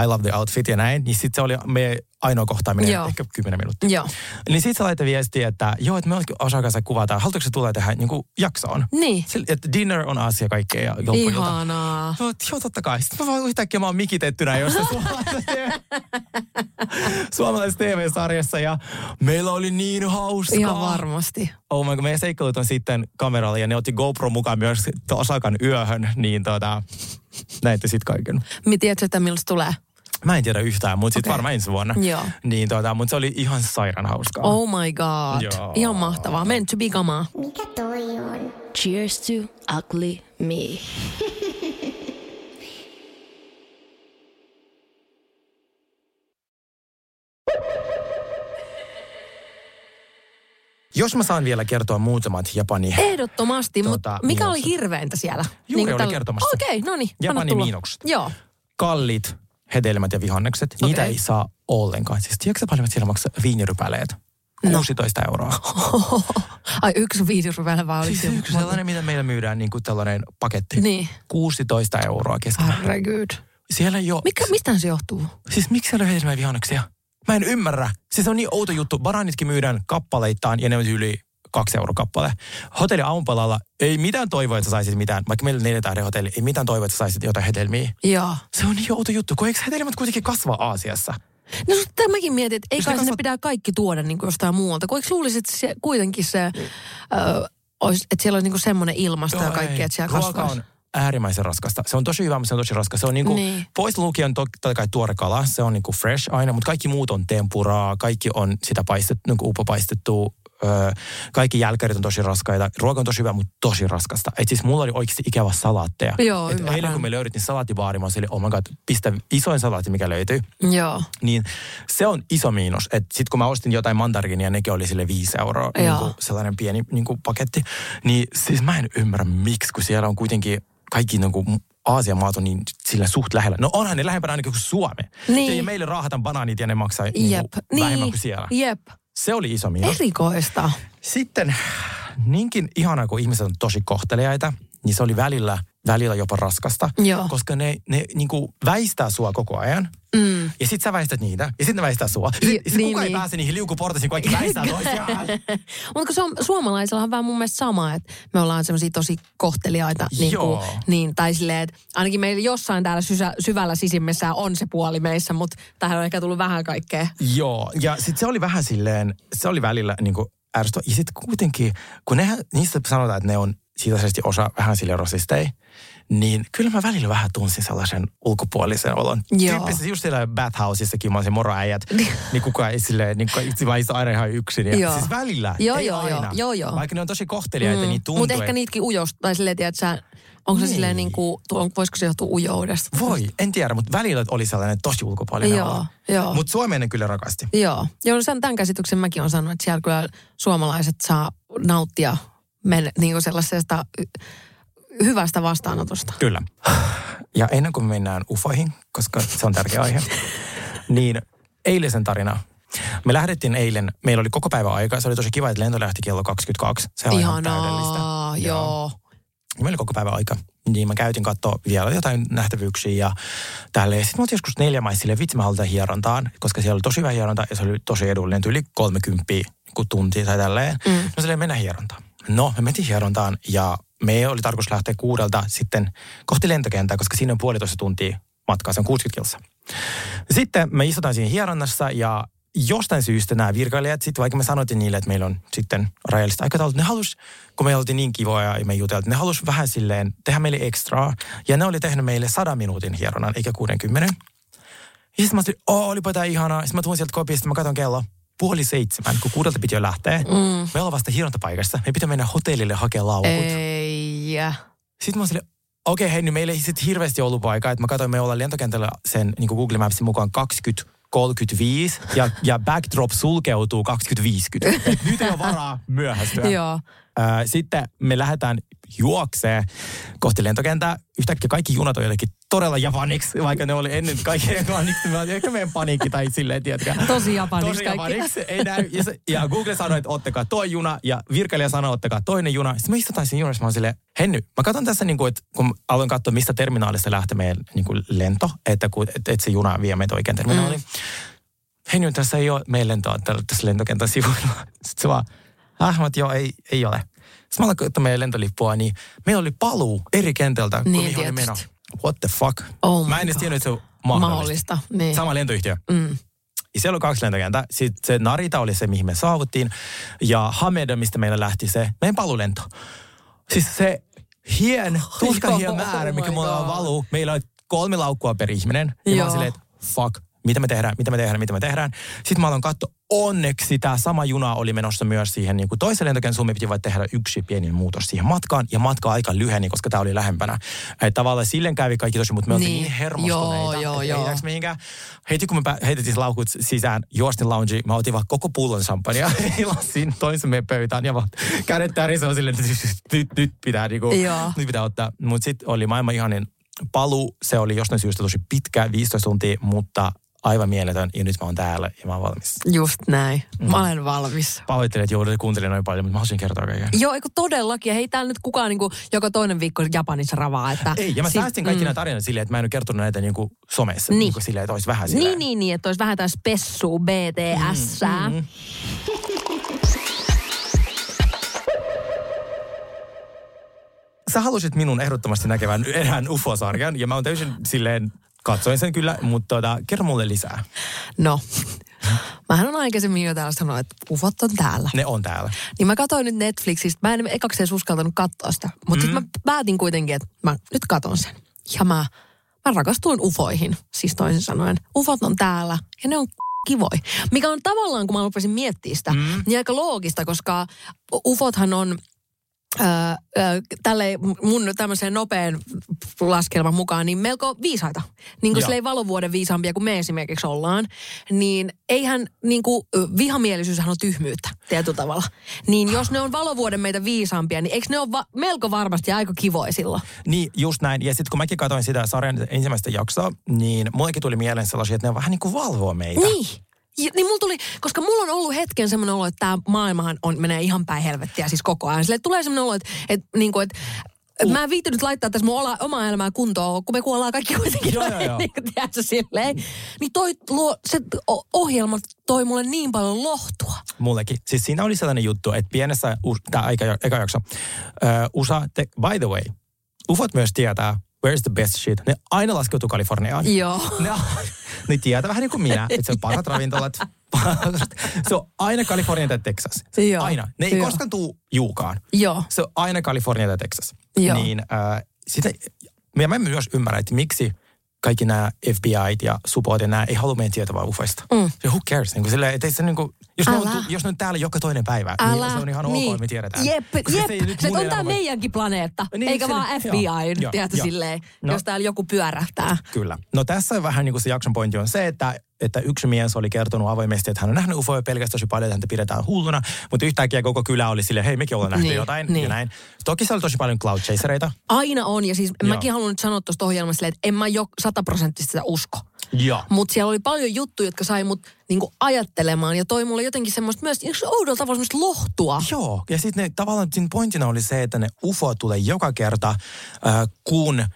I love the outfit ja näin. Niin sitten se oli meidän ainoa kohtaaminen, Joo. ehkä kymmenen minuuttia. Joo. Niin sit sä laitat viestiä, että joo, että me ollaan osakassa kuvataan. Haluatko se tulla tähän niin kuin jaksoon? Niin. Sille, että dinner on asia kaikkea ja jolkojilta. Ihanaa. Joo, joo, totta kai. Sitten mä vaan yhtäkkiä mä oon mikitettynä jossain suomalaisessa TV suomalaisessa TV-sarjassa ja meillä oli niin hauskaa. Ihan varmasti. Oh my God, meidän seikkailut on sitten kameralla ja ne otti GoPro mukaan myös Osakan yöhön, niin tota, näitte sit kaiken. Mi tiedätkö, että milloin se tulee? Mä en tiedä yhtään, mutta sitten Okei. varmaan ensi vuonna. Joo. Niin tota, mutta se oli ihan sairaan hauskaa. Oh my god. Joo. Ihan mahtavaa. Meant to be kamaa. Mikä toi on? Cheers to ugly me. Jos mä saan vielä kertoa muutamat Japani Ehdottomasti, Tota, mutta mikä oli miinukset. hirveintä siellä? Juuri oli tällä- kertomassa. Okei, okay, no niin. tulla. miinukset. Joo. kalliit hedelmät ja vihannekset, okay. niitä ei saa ollenkaan. Siis tiedätkö paljon, että siellä maksaa viinirypäleet? No. 16 euroa. Ai yksi viidisrypäivä vaan oli Siis yksi sellainen, mitä meillä myydään, niin kuin tällainen paketti. Niin. 16 euroa keskimäärin. Herregud. Siellä ei ole... Mikä, mistä se johtuu? Siis miksi siellä on hedelmää ja vihanneksia? Mä en ymmärrä. Siis on niin outo juttu. Baranitkin myydään kappaleittain ja ne on yli kaksi euroa kappale. Hotelli aamupalalla ei mitään toivoa, että sä saisit mitään. Vaikka meillä on neljä tähden hotelli, ei mitään toivoa, että sä saisit jotain hedelmiä. Joo. Se on niin outo juttu, kun eikö hedelmät kuitenkin kasva Aasiassa? No sitten mäkin mietin, että ei kai ne kasvat- pitää kaikki tuoda niin kuin jostain muualta. Kun eikö luulisi, että se, kuitenkin se, ö, olisi, että siellä olisi niin kuin semmoinen ilmasto ja kaikki, että siellä kasvaisi. on äärimmäisen raskasta. Se on tosi hyvä, mutta se on tosi raskas. Se on niinku, Niin. niin. pois lukien totta kai tuore kala, se on niinku fresh aina, mutta kaikki muut on tempuraa, kaikki on sitä paistettu, niinku upopaistettu Öö, kaikki jälkärit on tosi raskaita. Ruoka on tosi hyvä, mutta tosi raskasta. Et siis mulla oli oikeasti ikävä salaatteja. Joo, Et ymmärrän. eilen kun me löydettiin salaattibaari, mä olin, oh my god, pistä isoin salaatti, mikä löytyy. Joo. Niin se on iso miinus. Että sit kun mä ostin jotain mandariinia, nekin oli sille viisi euroa, niin kuin sellainen pieni niin kuin paketti. Niin siis mä en ymmärrä miksi, kun siellä on kuitenkin kaikki niin kuin Aasian maat on niin sillä suht lähellä. No onhan ne lähempänä ainakin kuin Suomi. Niin. Ja meille raahatan banaanit ja ne maksaa niin Jep. kuin vähemmän Niin. kuin siellä. Jep. Se oli iso miinus. Erikoista. Sitten niinkin ihanaa, kun ihmiset on tosi kohteliaita, niin se oli välillä, välillä jopa raskasta. Joo. Koska ne, ne niin kuin väistää sua koko ajan. Mm. Ja sit sä väistät niitä, ja sitten ne väistää sua. Ja J- sit, sit niin, kukaan niin. ei pääse niihin liukuportasiin, kun kaikki väistää toisiaan. Mutta kun se on, suomalaisilla on vähän mun mielestä sama, että me ollaan semmoisia tosi kohteliaita. Niin, kuin, niin tai silleen, että ainakin meillä jossain täällä sysä, syvällä sisimmessä on se puoli meissä, mutta tähän on ehkä tullut vähän kaikkea. Joo, ja sit se oli vähän silleen, se oli välillä niin kuin ärsyttävä. Ja sitten kuitenkin, kun nehän, niistä sanotaan, että ne on sisäisesti osa vähän sille rasisteja, niin kyllä mä välillä vähän tunsin sellaisen ulkopuolisen olon. Joo. Tyyppisesti just siellä bathhouseissakin, mä olin se moroäijät, niin kukaan ei silleen, niin itse vaan istuu aina ihan yksin. Ja, Joo. siis välillä, Joo, ei joo, aina. joo, joo. Vaikka ne on tosi kohteliaita, niin tuntuu, Mutta ehkä niitäkin ujosta, tai silleen, tiedät sä, onko se Niin. silleen niin kuin, voisiko se johtua ujoudesta? Voi, en tiedä, mutta välillä oli sellainen tosi ulkopuolinen Joo, olo. joo. Mutta Suomeen kyllä rakasti. Joo, joo no sen, tämän käsityksen mäkin olen sanonut, että siellä kyllä suomalaiset saa nauttia men, niin kuin sellaisesta hyvästä vastaanotosta. Kyllä. Ja ennen kuin me mennään ufoihin, koska se on tärkeä aihe, niin eilisen tarina. Me lähdettiin eilen, meillä oli koko päivä aikaa. Se oli tosi kiva, että lento lähti kello 22. Se on ihan täydellistä. Joo. Ja meillä oli koko päivä aika. Niin mä käytin katsoa vielä jotain nähtävyyksiä ja tälleen. Sitten mä oltiin joskus neljä maissa silleen, vitsi mä halutaan hierontaan, koska siellä oli tosi hyvä hieronta ja se oli tosi edullinen, yli 30 niin tuntia tai tälleen. Mm. No silleen mennään hierontaan. No, me mentiin hierontaan ja me oli tarkoitus lähteä kuudelta sitten kohti lentokenttää, koska siinä on puolitoista tuntia matkaa, se on 60 kilsa. Sitten me istutaan siinä hieronnassa ja jostain syystä nämä virkailijat, sitten vaikka me sanoitin niille, että meillä on sitten rajallista aikataulut, ne halus, kun me oltiin niin kivoja ja me juteltiin, ne halus vähän silleen tehdä meille ekstraa. Ja ne oli tehnyt meille 100 minuutin hieronnan, eikä 60. Ja sitten mä olin, oh, olipa tää ihanaa. Sitten mä tuun sieltä kopista, mä katson kello puoli seitsemän, kun kuudelta piti jo lähteä. Mm. Me ollaan vasta hierontapaikassa. Me pitää mennä hotellille hakea laukut. Ei. Sitten mä olin okei okay, hei, nyt meillä ei sitten hirveästi ollut aikaa, että mä katsoin, me ollaan lentokentällä sen niin kuin Google Mapsin mukaan 20 35 ja, ja backdrop sulkeutuu 2050. Et nyt ei ole varaa myöhästyä. Joo. Sitten me lähdetään juokseen kohti lentokentää. Yhtäkkiä kaikki junat on jotenkin todella japaniksi, vaikka ne oli ennen kaikki englanniksi. Mä ehkä meidän paniikki tai silleen, tiedätkö. Tosi japaniksi Tosi japaniksi. Ei näy. Ja, se, ja Google sanoi, että ottakaa toi juna. Ja virkailija sanoi, ottakaa toinen juna. Sitten me istutaan siinä junassa. Mä oon silleen, Henny, mä katson tässä, niin kuin, että kun aloin katsoa, mistä terminaalista lähtee meidän niin kuin lento, että, kun, että, että se juna vie meitä oikein terminaaliin. Mm. Henny, tässä ei ole meidän lentoa tässä lentokentän sivuilla. Sitten se vaan, ah, mä, oon, joo, ei, ei ole. Sitten mä aloin katsoa meidän lentolippua, niin meillä oli paluu eri kentältä, kuin Niin, mihin oli meno. What the fuck? Oh mä en edes tiennyt, että se on mahdollista. Mahdollista. Niin. Sama lentoyhtiö. Mm. Ja siellä oli kaksi lentokentää. Sitten se Narita oli se, mihin me saavuttiin. Ja Hameda, mistä meillä lähti se meidän palulento. Siis se hien, tuskan hien Joo, määrä, oh mikä mulla valuu. Meillä oli kolme laukkua per ihminen. Ja mä Joo. oon silleen, fuck, mitä me tehdään, mitä me tehdään, mitä me tehdään. Sitten mä aloin katsoa, onneksi tämä sama juna oli menossa myös siihen niin kuin toiseen lentokenttään. Sun me piti vain tehdä yksi pieni muutos siihen matkaan. Ja matka aika lyheni, koska tämä oli lähempänä. Että tavallaan silleen kävi kaikki tosi, mutta me oltiin Niin. niin hermostuneita. Joo, joo, joo. mihinkään. Heti kun me heitettiin laukut sisään, juostin lounge, mä otin vaan koko pullon champagnea, lasin toisen meidän pöytään ja vaan kädet tärisee silleen, että nyt, nyt pitää niinku, Joo. nyt pitää ottaa. Mutta sitten oli maailman ihanin paluu, se oli jostain syystä tosi pitkä, 15 tuntia, mutta aivan mieletön ja nyt mä oon täällä ja mä oon valmis. Just näin. Mm. Mä olen valmis. Pahoittelen, että joudut kuuntelemaan noin paljon, mutta mä haluaisin kertoa kaiken. Joo, eikö todellakin. Ja Hei, täällä nyt kukaan niinku, joka toinen viikko Japanissa ravaa. Että Ei, ja mä Siis- säästin kaikki nämä tarinat silleen, että mä en ole kertonut näitä niinku somessa. Niin. Niinku silleen, että olisi vähän silleen. Niin, niin, niin, että olisi vähän jotain spessua, BTS. Mm, mm. sä halusit minun ehdottomasti näkevän erään UFO-sarjan, ja mä oon täysin silleen, katsoin sen kyllä, mutta tota, kerro mulle lisää. No, mähän on aikaisemmin jo täällä sanonut, että ufot on täällä. Ne on täällä. Niin mä katsoin nyt Netflixistä. Mä en ekaksi edes uskaltanut katsoa sitä. Mutta mm. mä päätin kuitenkin, että mä nyt katon sen. Ja mä, mä rakastuin ufoihin, siis toisin sanoen. Ufot on täällä ja ne on kivoi. Mikä on tavallaan, kun mä rupesin miettimään sitä, mm. niin aika loogista, koska ufothan on tälle mun tämmöiseen nopean laskelman mukaan, niin melko viisaita. Niin kuin silleen valovuoden viisaampia kuin me esimerkiksi ollaan. Niin eihän, niin kuin, vihamielisyyshän on tyhmyyttä tietyllä tavalla. Niin jos ne on valovuoden meitä viisaampia, niin eikö ne ole va- melko varmasti aika kivoisilla? Niin, just näin. Ja sitten kun mäkin katsoin sitä sarjan ensimmäistä jaksoa, niin mullekin tuli mieleen sellaisia, että ne on vähän niin kuin valvoa meitä. Niin. Niin mulla tuli, koska mulla on ollut hetken semmoinen olo, että tämä maailmahan on, menee ihan päin helvettiä siis koko ajan. Sille tulee semmoinen olo, että, että, niin kuin, että Uh. Mä en viittynyt laittaa tässä mun ola, omaa elämää kuntoon, kun me kuollaan kaikki kuitenkin. Joo, joo, joo. niin, tiedätkö, silleen. Niin toi, luo, se ohjelma toi mulle niin paljon lohtua. Mullekin. Siis siinä oli sellainen juttu, että pienessä, tämä aika, eka jakso, uh, USA, te, by the way, UFOt myös tietää, where's the best shit. Ne aina laskeutuu Kaliforniaan. Joo. Ne, ne tietää vähän niin kuin minä, että se on parhaat ravintolat. se on aina Kalifornia tai Texas. Joo. Aina. Ne ei Joo. koskaan tuu juukaan. Joo. Se on aina Kalifornia tai Texas. Joo. Niin äh, sitä, mä myös ymmärrän, että miksi kaikki nämä FBI ja support ja nämä ei halua meidän tietävää ufoista. Mm. Se who cares? Niin kuin sille, että se niin kuin, jos, ne on, jos ne on täällä joka toinen päivä, niin Älä. niin se on ihan niin. ok, me tiedetään. Jep, jep. Se, se on tämä meidänkin planeetta, niin, eikä se, vaan FBI, joo, tiedätkö joo. silleen, no, jos täällä joku pyörähtää. Kyllä. No tässä vähän niin kuin se jakson pointti on se, että että yksi mies oli kertonut avoimesti, että hän on nähnyt ufoja pelkästään tosi paljon, että häntä pidetään hulluna, mutta yhtäkkiä koko kylä oli silleen, hei mekin ollaan nähty niin, jotain niin. ja näin. Toki siellä oli tosi paljon cloud chasereita. Aina on ja siis Joo. mäkin haluan nyt sanoa tuosta ohjelmasta, että en mä jo sataprosenttisesti sitä usko. Mutta siellä oli paljon juttuja, jotka sai mut niinku ajattelemaan ja toi mulle jotenkin semmoista myös oudolla tavalla semmoista lohtua. Joo, ja sitten tavallaan siinä pointtina oli se, että ne UFO tulee joka kerta, äh, kun äh,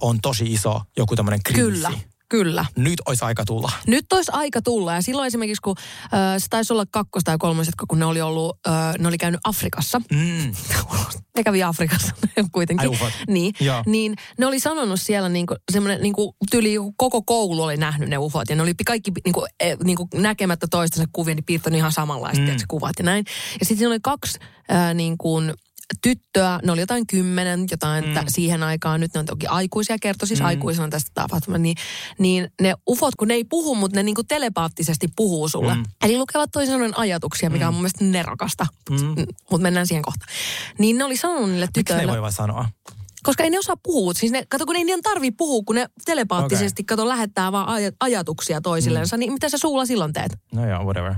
on tosi iso joku tämmöinen kriisi. Kyllä. Kyllä. Nyt olisi aika tulla. Nyt olisi aika tulla. Ja silloin esimerkiksi, kun äh, se taisi olla kakkos tai kolmas, kun ne oli ollut, äh, ne oli käynyt Afrikassa. Mm. ne kävi Afrikassa kuitenkin. Ai niin, niin ne oli sanonut siellä niinku, semmoinen niinku, tyli koko koulu oli nähnyt ne ufot. Ja ne oli kaikki niinku, e, niinku, näkemättä toistensa kuvia, niin piirtänyt ihan samanlaiset mm. kuvat ja näin. Ja sitten siinä oli kaksi äh, niin kuin, tyttöä, ne oli jotain kymmenen, jotain mm. siihen aikaan, nyt ne on toki aikuisia, kertoi siis mm. aikuisena tästä tapahtuma, niin, niin ne ufot, kun ne ei puhu, mutta ne niinku telepaattisesti puhuu sulle. Mm. Eli lukevat toisen ajatuksia, mikä mm. on mun mielestä nerokasta, mm. mutta mennään siihen kohta. Niin ne oli sanonut niille tytöille... Miksi ne ei voi vaan sanoa? Koska ei ne osaa puhua. Siis ne, kato, kun ei niiden tarvii puhua, kun ne telepaattisesti, okay. kato, lähettää vaan aj- ajatuksia toisillensa, mm. niin mitä sä suulla silloin teet? No joo, whatever.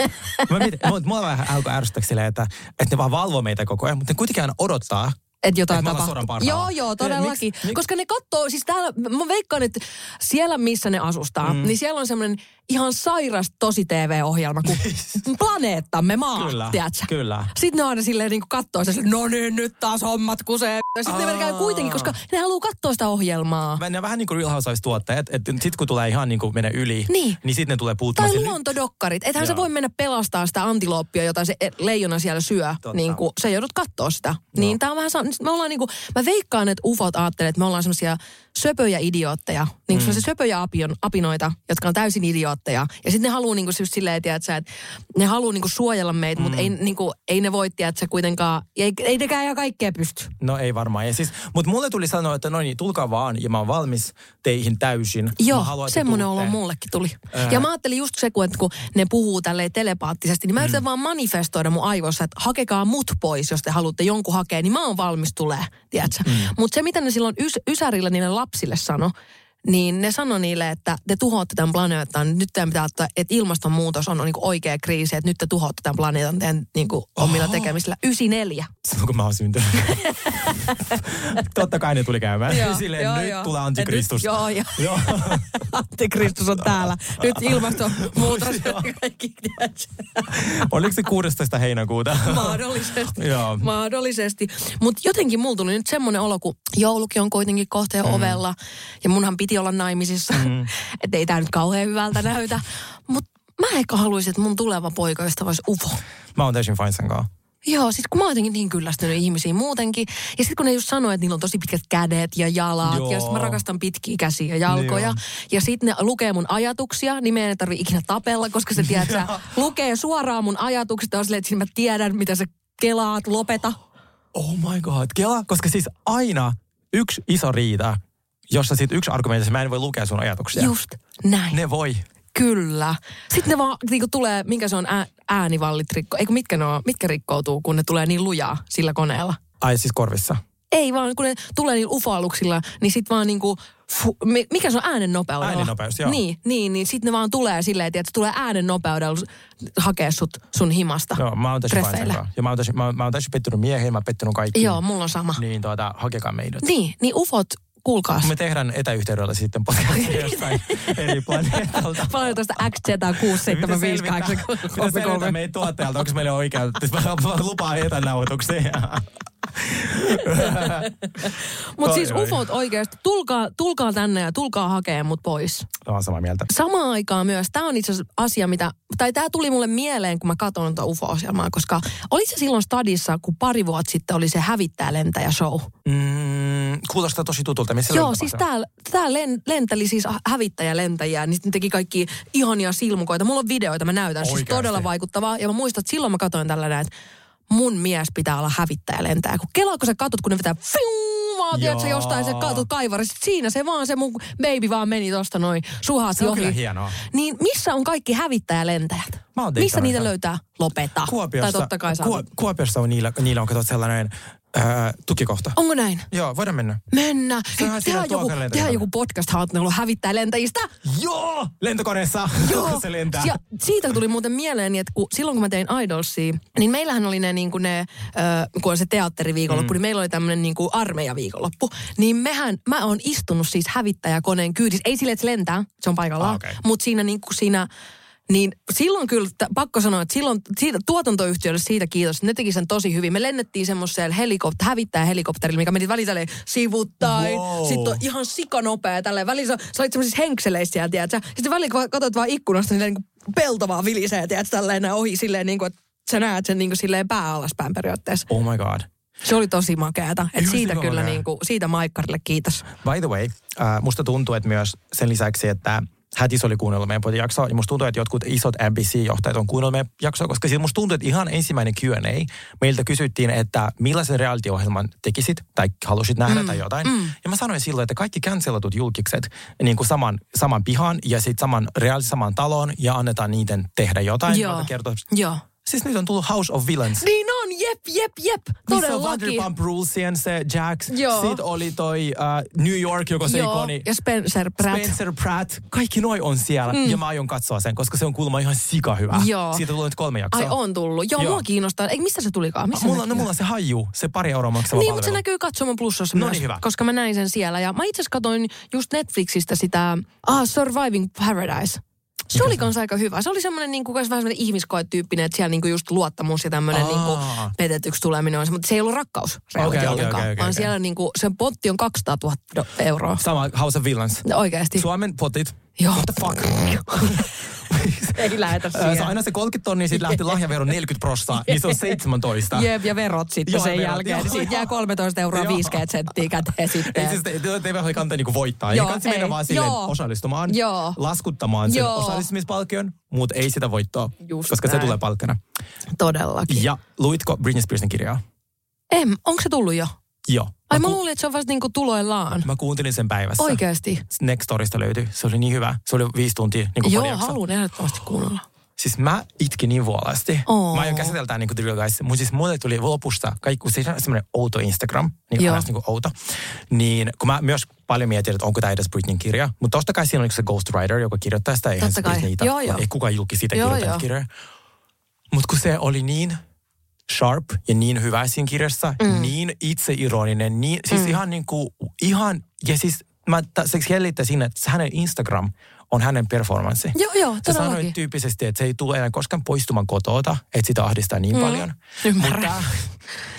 mä mietin, mua vähän alkoi ärsyttää silleen, että, että ne vaan valvoo meitä koko ajan, mutta ne kuitenkin aina odottaa, että jotain tapahtuu. Joo, joo, todellakin. Miks, miks? Koska ne katsoo, siis täällä, mä veikkaan, että siellä missä ne asustaa, mm. niin siellä on semmoinen ihan sairas tosi TV-ohjelma kuin Planeettamme maa, kyllä, tiedätkö? Kyllä. Sitten ne aina silleen niin katsoo, se, no niin, nyt taas hommat kusee. Sitten ne verkää kuitenkin, koska ne haluaa katsoa sitä ohjelmaa. Ne vähän niin kuin Real Housewives-tuotteet, että sitten kun tulee ihan niin kuin mene yli, niin, niin sitten ne tulee puuttumaan. Tai luontodokkarit. Ethän se voi mennä pelastaa sitä antilooppia, jota se leijona siellä syö. Niin kuin, se joudut katsoa sitä. No. Niin tää on vähän, me ollaan niin kuin, mä veikkaan, että ufot ajattelee, että me ollaan semmoisia söpöjä idiootteja, niin mm. söpöjä apion, apinoita, jotka on täysin idiootteja. Ja sitten ne haluaa niin kuin just silleen, tiedätkö, että ne haluaa niin kuin suojella meitä, mm. mutta ei, niin kuin, ei ne voi, tiedätkö, kuitenkaan, ei, ei nekään ihan kaikkea pysty. No ei varmaan. Ja siis, mutta mulle tuli sanoa, että no niin, tulkaa vaan ja mä oon valmis teihin täysin. Joo, semmoinen olo mullekin tuli. Ää. Ja mä ajattelin just se, kun, että kun ne puhuu tälleen telepaattisesti, niin mä yritän mm. vaan manifestoida mun aivoissa, että hakekaa mut pois, jos te haluatte jonkun hakea, niin mä oon valmis tulee, tiedätkö. Mm. Mutta se, mitä ne silloin ys- Ysärillä niille lapsille sano, niin ne sanoi niille, että te tuhoatte tämän planeetan. Nyt teidän pitää ottaa, että ilmastonmuutos on niin kuin oikea kriisi, että nyt te tuhoatte tämän planeetan teidän niin kuin omilla tekemisillä. 94. Silloin kun mä oon syntynyt. Totta kai ne tuli käymään. Joo, Silleen, joo, nyt joo. tulee antikristus. Nyt, joo, joo. antikristus on täällä. Nyt ilmastonmuutos. kaikki Oliko se 16. heinäkuuta? Mahdollisesti. joo. Mahdollisesti. Mutta jotenkin mulla tuli nyt semmoinen olo, kun joulukin on kuitenkin kohta mm. ovella. Ja munhan piti olla naimisissa. Mm. että ei tämä nyt kauhean hyvältä näytä. Mutta mä ehkä haluaisin, että mun tuleva poikaista olisi ufo. Mä oon täysin fine sen kanssa. Joo, siis kun mä oon jotenkin niin kyllästynyt ihmisiin muutenkin. Ja sitten kun ne just sanoo, että niillä on tosi pitkät kädet ja jalat. Joo. Ja sit mä rakastan pitkiä käsiä ja jalkoja. Joo. Ja sitten ne lukee mun ajatuksia, niin meidän ei tarvi ikinä tapella, koska se tiedät, sä lukee suoraan mun ajatukset. On silleen, että mä tiedän, mitä sä kelaat, lopeta. Oh my god, kela, koska siis aina yksi iso riita jossa sitten yksi argumentti, että mä en voi lukea sun ajatuksia. Just näin. Ne voi. Kyllä. Sitten ne vaan niinku tulee, minkä se on ää, äänivallit rikko, eikö mitkä ne on, mitkä rikkoutuu, kun ne tulee niin lujaa sillä koneella. Ai siis korvissa. Ei vaan, kun ne tulee niillä ufoaluksilla, niin sit vaan niinku, fu, mi- mikä se on äänen nopeudella? Äänennopeus, joo. Niin, niin, niin sit ne vaan tulee silleen, että tulee äänen nopeudella hakea sut sun himasta. Joo, mä oon kanssa. Ja mä oon täysin, mä, mä oon pettynyt miehiin, mä oon pettynyt kaikkiin. Joo, mulla on sama. Niin tuota, hakekaa meidät. Niin, niin ufot, kuulkaas. Me tehdään etäyhteydellä sitten podcastia jostain eri planeetalta. Paljon tuosta XZ675 Mitä selvitä meidän tuottajalta, onko meillä mä lupaan etänauhoituksia. Mutta siis ufot oikeasti, tulkaa, tulkaa tänne ja tulkaa hakee mut pois. Mä oon samaa mieltä. Samaan aikaan myös, tämä on itse asiassa asia, mitä, tai tämä tuli mulle mieleen, kun mä katson tuota UFO-ohjelmaa, koska oli se silloin stadissa, kun pari vuotta sitten oli se hävittää lentäjä show. Mm, kuulostaa tosi tutulta. Missä Joo, siis täällä tää len, lentäli siis hävittäjä lentäjiä, niin sitten ne teki kaikki ihania silmukoita. Mulla on videoita, mä näytän, siis Oikeasti? todella vaikuttavaa. Ja mä muistan, että silloin mä katsoin tällainen, että mun mies pitää olla hävittäjä lentäjä. Kun kelaa, kun sä katot, kun ne vetää fiu, vaan, tiedätkö, jostain se katot kaivarista. Siinä se vaan, se mun baby vaan meni tosta noin suhat Se on ohi. hienoa. Niin missä on kaikki hävittäjälentäjät? Mä Missä niitä löytää? Lopeta. Kuopiossa, Tai totta kai saa. Kuo, Kuopiossa on niillä, niillä on katsot sellainen ää, tukikohta. Onko näin? Joo, voidaan mennä. Mennä. Hei, tehdään joku, tehdään joku podcast-haastattelu hävittää lentäjistä. Joo! Lentokoneessa. Joo. se lentää. Ja siitä tuli muuten mieleeni, että kun, silloin kun mä tein Idolsia, niin meillähän oli ne, niin kuin ne ö, kun on se teatteriviikonloppu, mm. niin meillä oli tämmöinen niin kuin armeijaviikonloppu. Niin mehän, mä oon istunut siis hävittäjäkoneen kyydissä. Ei sille, että se lentää, se on paikallaan. Ah, okei. Mutta siinä niin kuin siinä niin silloin kyllä, pakko sanoa, että silloin siitä, tuotantoyhtiölle siitä kiitos, ne teki sen tosi hyvin. Me lennettiin semmoisella helikopter, hävittäjä helikopterilla, mikä meni välillä sivuttain. Wow. Sitten on ihan sikanopea tälleen. Välillä sä, sä olit semmoisissa henkseleissä siellä, tiedätkö? Sitten välillä kun katsot vaan ikkunasta, niin niin pelto vaan vilisee, tiedätkö, tälleen näin ohi silleen niin kuin, että sä näet sen niin kuin silleen pää alaspäin periaatteessa. Oh my god. Se oli tosi makeata. Et siitä kyllä sikamakea. niin kuin, siitä Maikkarille kiitos. By the way, äh, musta tuntuu, että myös sen lisäksi, että Hätis oli kuunnellut meidän jaksoa, ja musta tuntuu, että jotkut isot NBC-johtajat on kuunnellut meidän jaksoa, koska siis musta tuntuu, että ihan ensimmäinen Q&A, meiltä kysyttiin, että millaisen reality-ohjelman tekisit, tai halusit nähdä mm, tai jotain. Mm. Ja mä sanoin silloin, että kaikki cancelatut julkikset niin kuin saman, saman pihan ja sitten saman reality saman talon, ja annetaan niiden tehdä jotain. Joo. Mä kertoa, Joo. Siis nyt on tullut House of Villains. Niin on, jep, jep, jep. Missä on Todellakin. Vanderpump Rulesien se Jax. Joo. Sitten oli toi uh, New York, joka se Joo, ikoni. ja Spencer Pratt. Spencer Pratt. Kaikki noi on siellä. Mm. Ja mä aion katsoa sen, koska se on kuulemma ihan sika hyvä. Joo. Siitä tulee nyt kolme jaksoa. Ai on tullut. Joo, Joo. mua kiinnostaa. Eikö mistä se tulikaan? Missä Mulla, näkyy? no, mulla on se haju, se pari euroa maksava Niin, mutta se palvelu. näkyy katsoman plussassa No myös, niin, hyvä. koska mä näin sen siellä. Ja mä itse asiassa katsoin just Netflixistä sitä ah, Surviving Paradise. Se oli kans aika hyvä. Se oli semmoinen niin kuin, vähän semmoinen ihmiskoetyyppinen, että siellä niin kuin just luottamus ja tämmöinen Aa. niin kuin petetyksi tuleminen on. se- Mutta se ei ollut rakkaus Okei, okei, ollenkaan, okei, okei, vaan okei. siellä niin kuin, sen potti on 200 000 do- euroa. Sama House of Villains. Oikeasti. Suomen potit. Joo. What the fuck? ei lähetä Äh, Se aina se 30 tonnia, siitä lähti lahjavero 40 prossaa, niin se on 17. Jep, ja verot sitten Joo, sen verot, jälkeen. joo, Siitä joo. jää 13 euroa Joo. 50 senttiä käteen Ei sitten. siis, te, te, te ei voi kantaa niinku voittaa. Joo, kansi mennä ei. vaan silleen Joo. osallistumaan, Joo. laskuttamaan sen Joo. osallistumispalkion, mutta ei sitä voittoa, Just koska se näin. tulee palkkana. Todellakin. Ja luitko Britney Spearsin kirjaa? Em, onko se tullut jo? Joo. Ai mä, mä ku- luulin, että se on vasta niinku tuloillaan. mä kuuntelin sen päivässä. Oikeesti? Nextorista löytyi. Se oli niin hyvä. Se oli viisi tuntia niin kuin Joo, haluan ehdottomasti kuunnella. Siis mä itkin niin vuolasti. Oo. Mä aion käsitellä niinku The Real Guys. Mutta siis mulle tuli lopusta, kaikki, on semmoinen outo Instagram, niin aina niinku outo. Niin kun mä myös paljon mietin, että onko tämä edes Britneyn kirja. Mutta totta kai siinä on se ghostwriter, joka kirjoittaa sitä. Eihän Totta se kai. Britney Joo, joo. Ei kukaan julki siitä joo. kirjaa. Mutta kun se oli niin sharp ja niin hyvä siinä kirjassa, mm. niin itseironinen, niin, siis mm. ihan niin kuin, ihan, ja siis mä se hellittää siinä, että hänen Instagram on hänen performanssi. Joo, joo, Se sanoi tyyppisesti, että se ei tule enää koskaan poistumaan kotota, että sitä ahdistaa niin mm. paljon. Ymmärrän. Mutta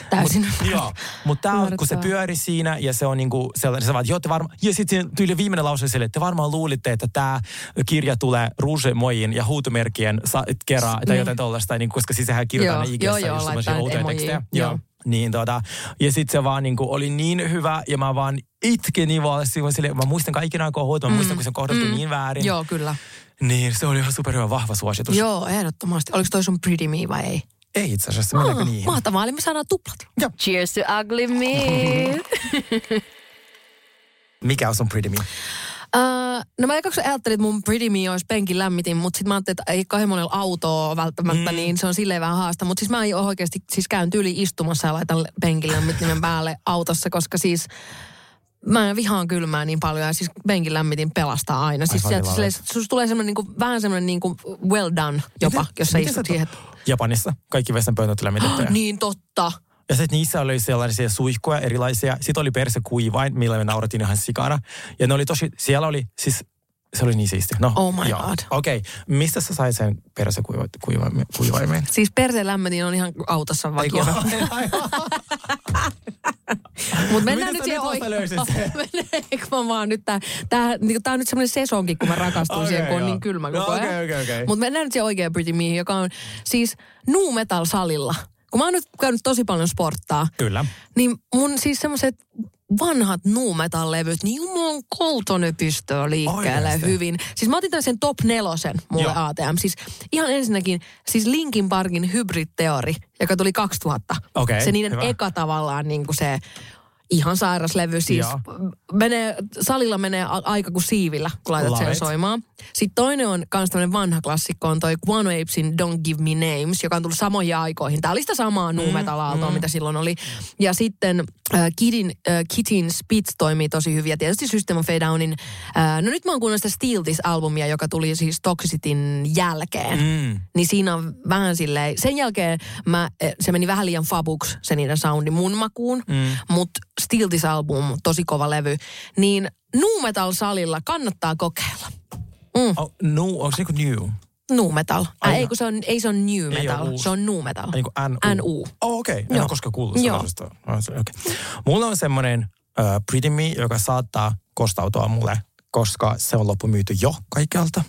Täysin. Mut, joo, mutta tää on, kun se pyöri siinä ja se on niinku sellainen, sä vaan, joo, te varmaan, ja sitten tyyli viimeinen lause sille, että te varmaan luulitte, että tämä kirja tulee ruusemojin ja huutomerkien sa- kerran tai Niin. jotain tollaista, niin, koska siis sehän joo, IGssä joo, just niitä outoja tekstejä. joo. Joo. Niin tota, ja sitten se vaan niinku oli niin hyvä ja mä vaan itkin niin vaan sille, mä muistan kaikki nämä kohut, mä muistan kun se on kohdattu niin väärin. Joo, kyllä. Niin se oli ihan superhyvä vahva suositus. Joo, ehdottomasti. Oliko toi sun Pretty Me vai ei? Ei itse asiassa, mennäänkö Ah, niihin? Mahtavaa, eli me saadaan tuplat. Cheers to ugly me. Mikä on sun Pretty Me? Uh, no mä ekaksi ajattelin, että mun Pretty Me olisi penkin lämmitin, mutta sitten mä ajattelin, että ei kauhean monella autoa välttämättä, mm. niin se on silleen vähän haasta. Mutta siis mä oikeasti siis käyn tyyli istumassa ja laitan penkin lämmittimen päälle autossa, koska siis mä vihaan kylmää niin paljon ja siis penkin lämmitin pelastaa aina. Siis sieltä, silleen, sus tulee semmoinen niinku, vähän semmoinen niinku well done jopa, miten, jos sä istut siihen. Japanissa kaikki vessanpöntät lämmitettyjä. niin totta. Ja sitten niissä oli sellaisia suihkuja erilaisia. Sitten oli perse kuivain, millä me naurattiin ihan sikana. Ja ne oli tosi, siellä oli siis se oli niin siisti. No, oh my joo. god. Okei, okay. mistä sä sait sen perse kuivaimen? Siis perse lämmitin on ihan autossa vakiona. Mutta mennään nyt siihen oikein. Eikö mä vaan nyt tää, tää, niinku, tää on nyt semmoinen sesonkin, kun mä rakastun okay, siihen, kun on niin kylmä koko ajan. No, okay, okay, okay. Mutta mennään nyt siihen oikein Pretty Me, joka on siis Nu Metal salilla. Kun mä oon nyt käynyt tosi paljon sporttaa. Kyllä. Niin mun siis semmoiset vanhat nuumetallevyt, niin jumalan kolto ne liikkeelle Oikeasti. hyvin. Siis mä otin sen top nelosen mulle Joo. ATM. Siis ihan ensinnäkin, siis Linkin Parkin Hybrid Theory, joka tuli 2000. Okay, se niiden hyvä. eka tavallaan niin kuin se ihan sairas levy. Siis menee, salilla menee aika kuin siivillä, kun laitat sen soimaan. Sitten toinen on myös tämmöinen vanha klassikko, on toi Guano Apesin Don't Give Me Names, joka on tullut samoihin aikoihin. Tämä oli sitä samaa mm, nuumetalaaltoa, mm. mitä silloin oli. Ja sitten äh, Kidin, äh, Kitin Spitz toimii tosi hyvin. Ja tietysti System of a Downin. Äh, no nyt mä oon kuunnellut sitä Steal This-albumia, joka tuli siis Toxicityn jälkeen. Mm. Niin siinä on vähän silleen, sen jälkeen mä, äh, se meni vähän liian fabuks, se niiden soundi mun makuun. Mm. Mutta Steal This-album, tosi kova levy. Niin Nu Metal-salilla kannattaa kokeilla. Mm. Oh, no, onko se niin new? Nu metal. Äh, ei, kun se on, ei se on new metal, se on nu metal. Niin kuin NU. NU. Oh, okei. Okay. En ole koskaan kuullut sellaisesta. Okay. Mulla on semmoinen uh, Pretty Me, joka saattaa kostautua mulle, koska se on loppumyyty jo kaikkialta.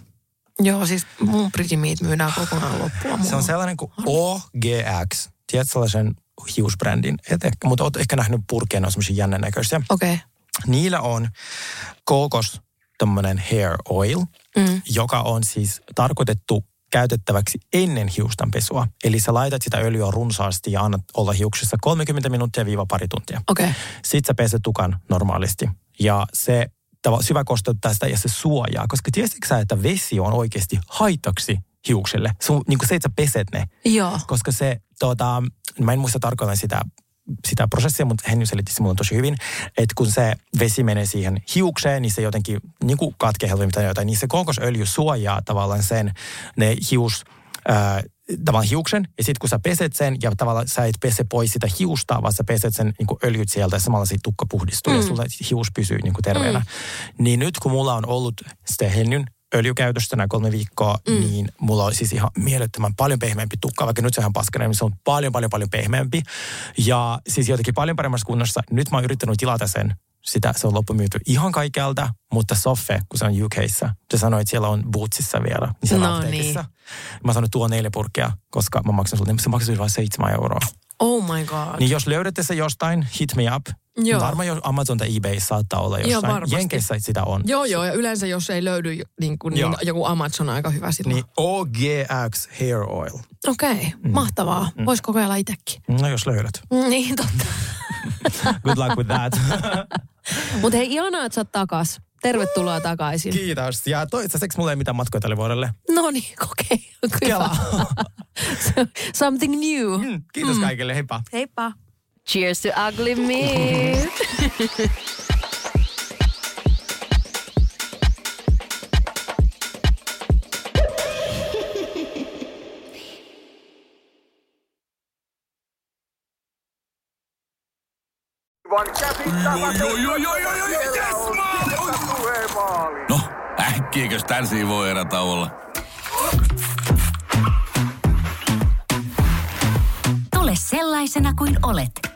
Joo, siis mun Pretty Meat myydään kokonaan loppua. Se on sellainen kuin OGX. Tiedätkö sellaisen hiusbrändin? Et ehkä, mutta oot ehkä nähnyt purkeen, ne on semmoisia jännän näköisiä. Okei. Okay. Niillä on kookos tämmöinen hair oil, mm. joka on siis tarkoitettu käytettäväksi ennen hiustanpesua. Eli sä laitat sitä öljyä runsaasti ja annat olla hiuksissa 30 minuuttia viiva pari tuntia. Okay. Sitten sä peset tukan normaalisti. Ja se syvä kosteuttaa sitä ja se suojaa. Koska tiesitkö sä, että vesi on oikeasti haitaksi hiuksille? Sun, niin kuin se, että sä peset ne. Joo. Koska se, tota, mä en muista tarkalleen sitä sitä prosessia, mutta Henny selitti se mulle tosi hyvin, että kun se vesi menee siihen hiukseen, niin se jotenkin niin kuin katkee helpommin tai jotain, niin se kokosöljy suojaa tavallaan sen, ne hius, äh, tavallaan hiuksen, ja sitten kun sä peset sen, ja tavallaan sä et pese pois sitä hiusta, vaan sä peset sen niin kuin öljyt sieltä, ja samalla siitä tukka puhdistuu, mm. ja sulla hius pysyy niin kuin terveenä. Mm. Niin nyt kun mulla on ollut sitä Hennyn öljykäytöstä nämä kolme viikkoa, mm. niin mulla on siis ihan mielettömän paljon pehmeämpi tukka, vaikka nyt se on ihan niin se on paljon, paljon, paljon pehmeämpi. Ja siis jotenkin paljon paremmassa kunnossa. Nyt mä oon yrittänyt tilata sen sitä, se on loppumyyty ihan kaikkialta, mutta Soffe, kun se on UKissa, se sanoi, että siellä on Bootsissa vielä, niin siellä no, apteekissa. Niin. Mä sanoin, tuo neljä purkkia, koska mä maksan sulle, niin se maksaa vain seitsemän euroa. Oh my god. Niin jos löydätte se jostain, hit me up. Joo. Varmaan jos Amazon tai eBay saattaa olla jossain. Joo, Jenkeissä sitä on. Joo, joo. Ja yleensä jos ei löydy, niin, kuin, niin joku Amazon on aika hyvä silloin. Niin OGX Hair Oil. Okei, okay, mm. mahtavaa. Mm. Voisi kokeilla itsekin. No jos löydät. Niin, totta. Good luck with that. Mutta hei, ihanaa, että sä oot takas. Tervetuloa takaisin. Kiitos. Ja toistaiseksi mulla ei mitään matkoja tälle vuodelle. No niin, kokei. Kela. Something new. Mm, kiitos mm. kaikille. Heippa. Heippa. Cheers to ugly meat. No, äkkiäkös tän voi erä olla? Tule sellaisena kuin olet,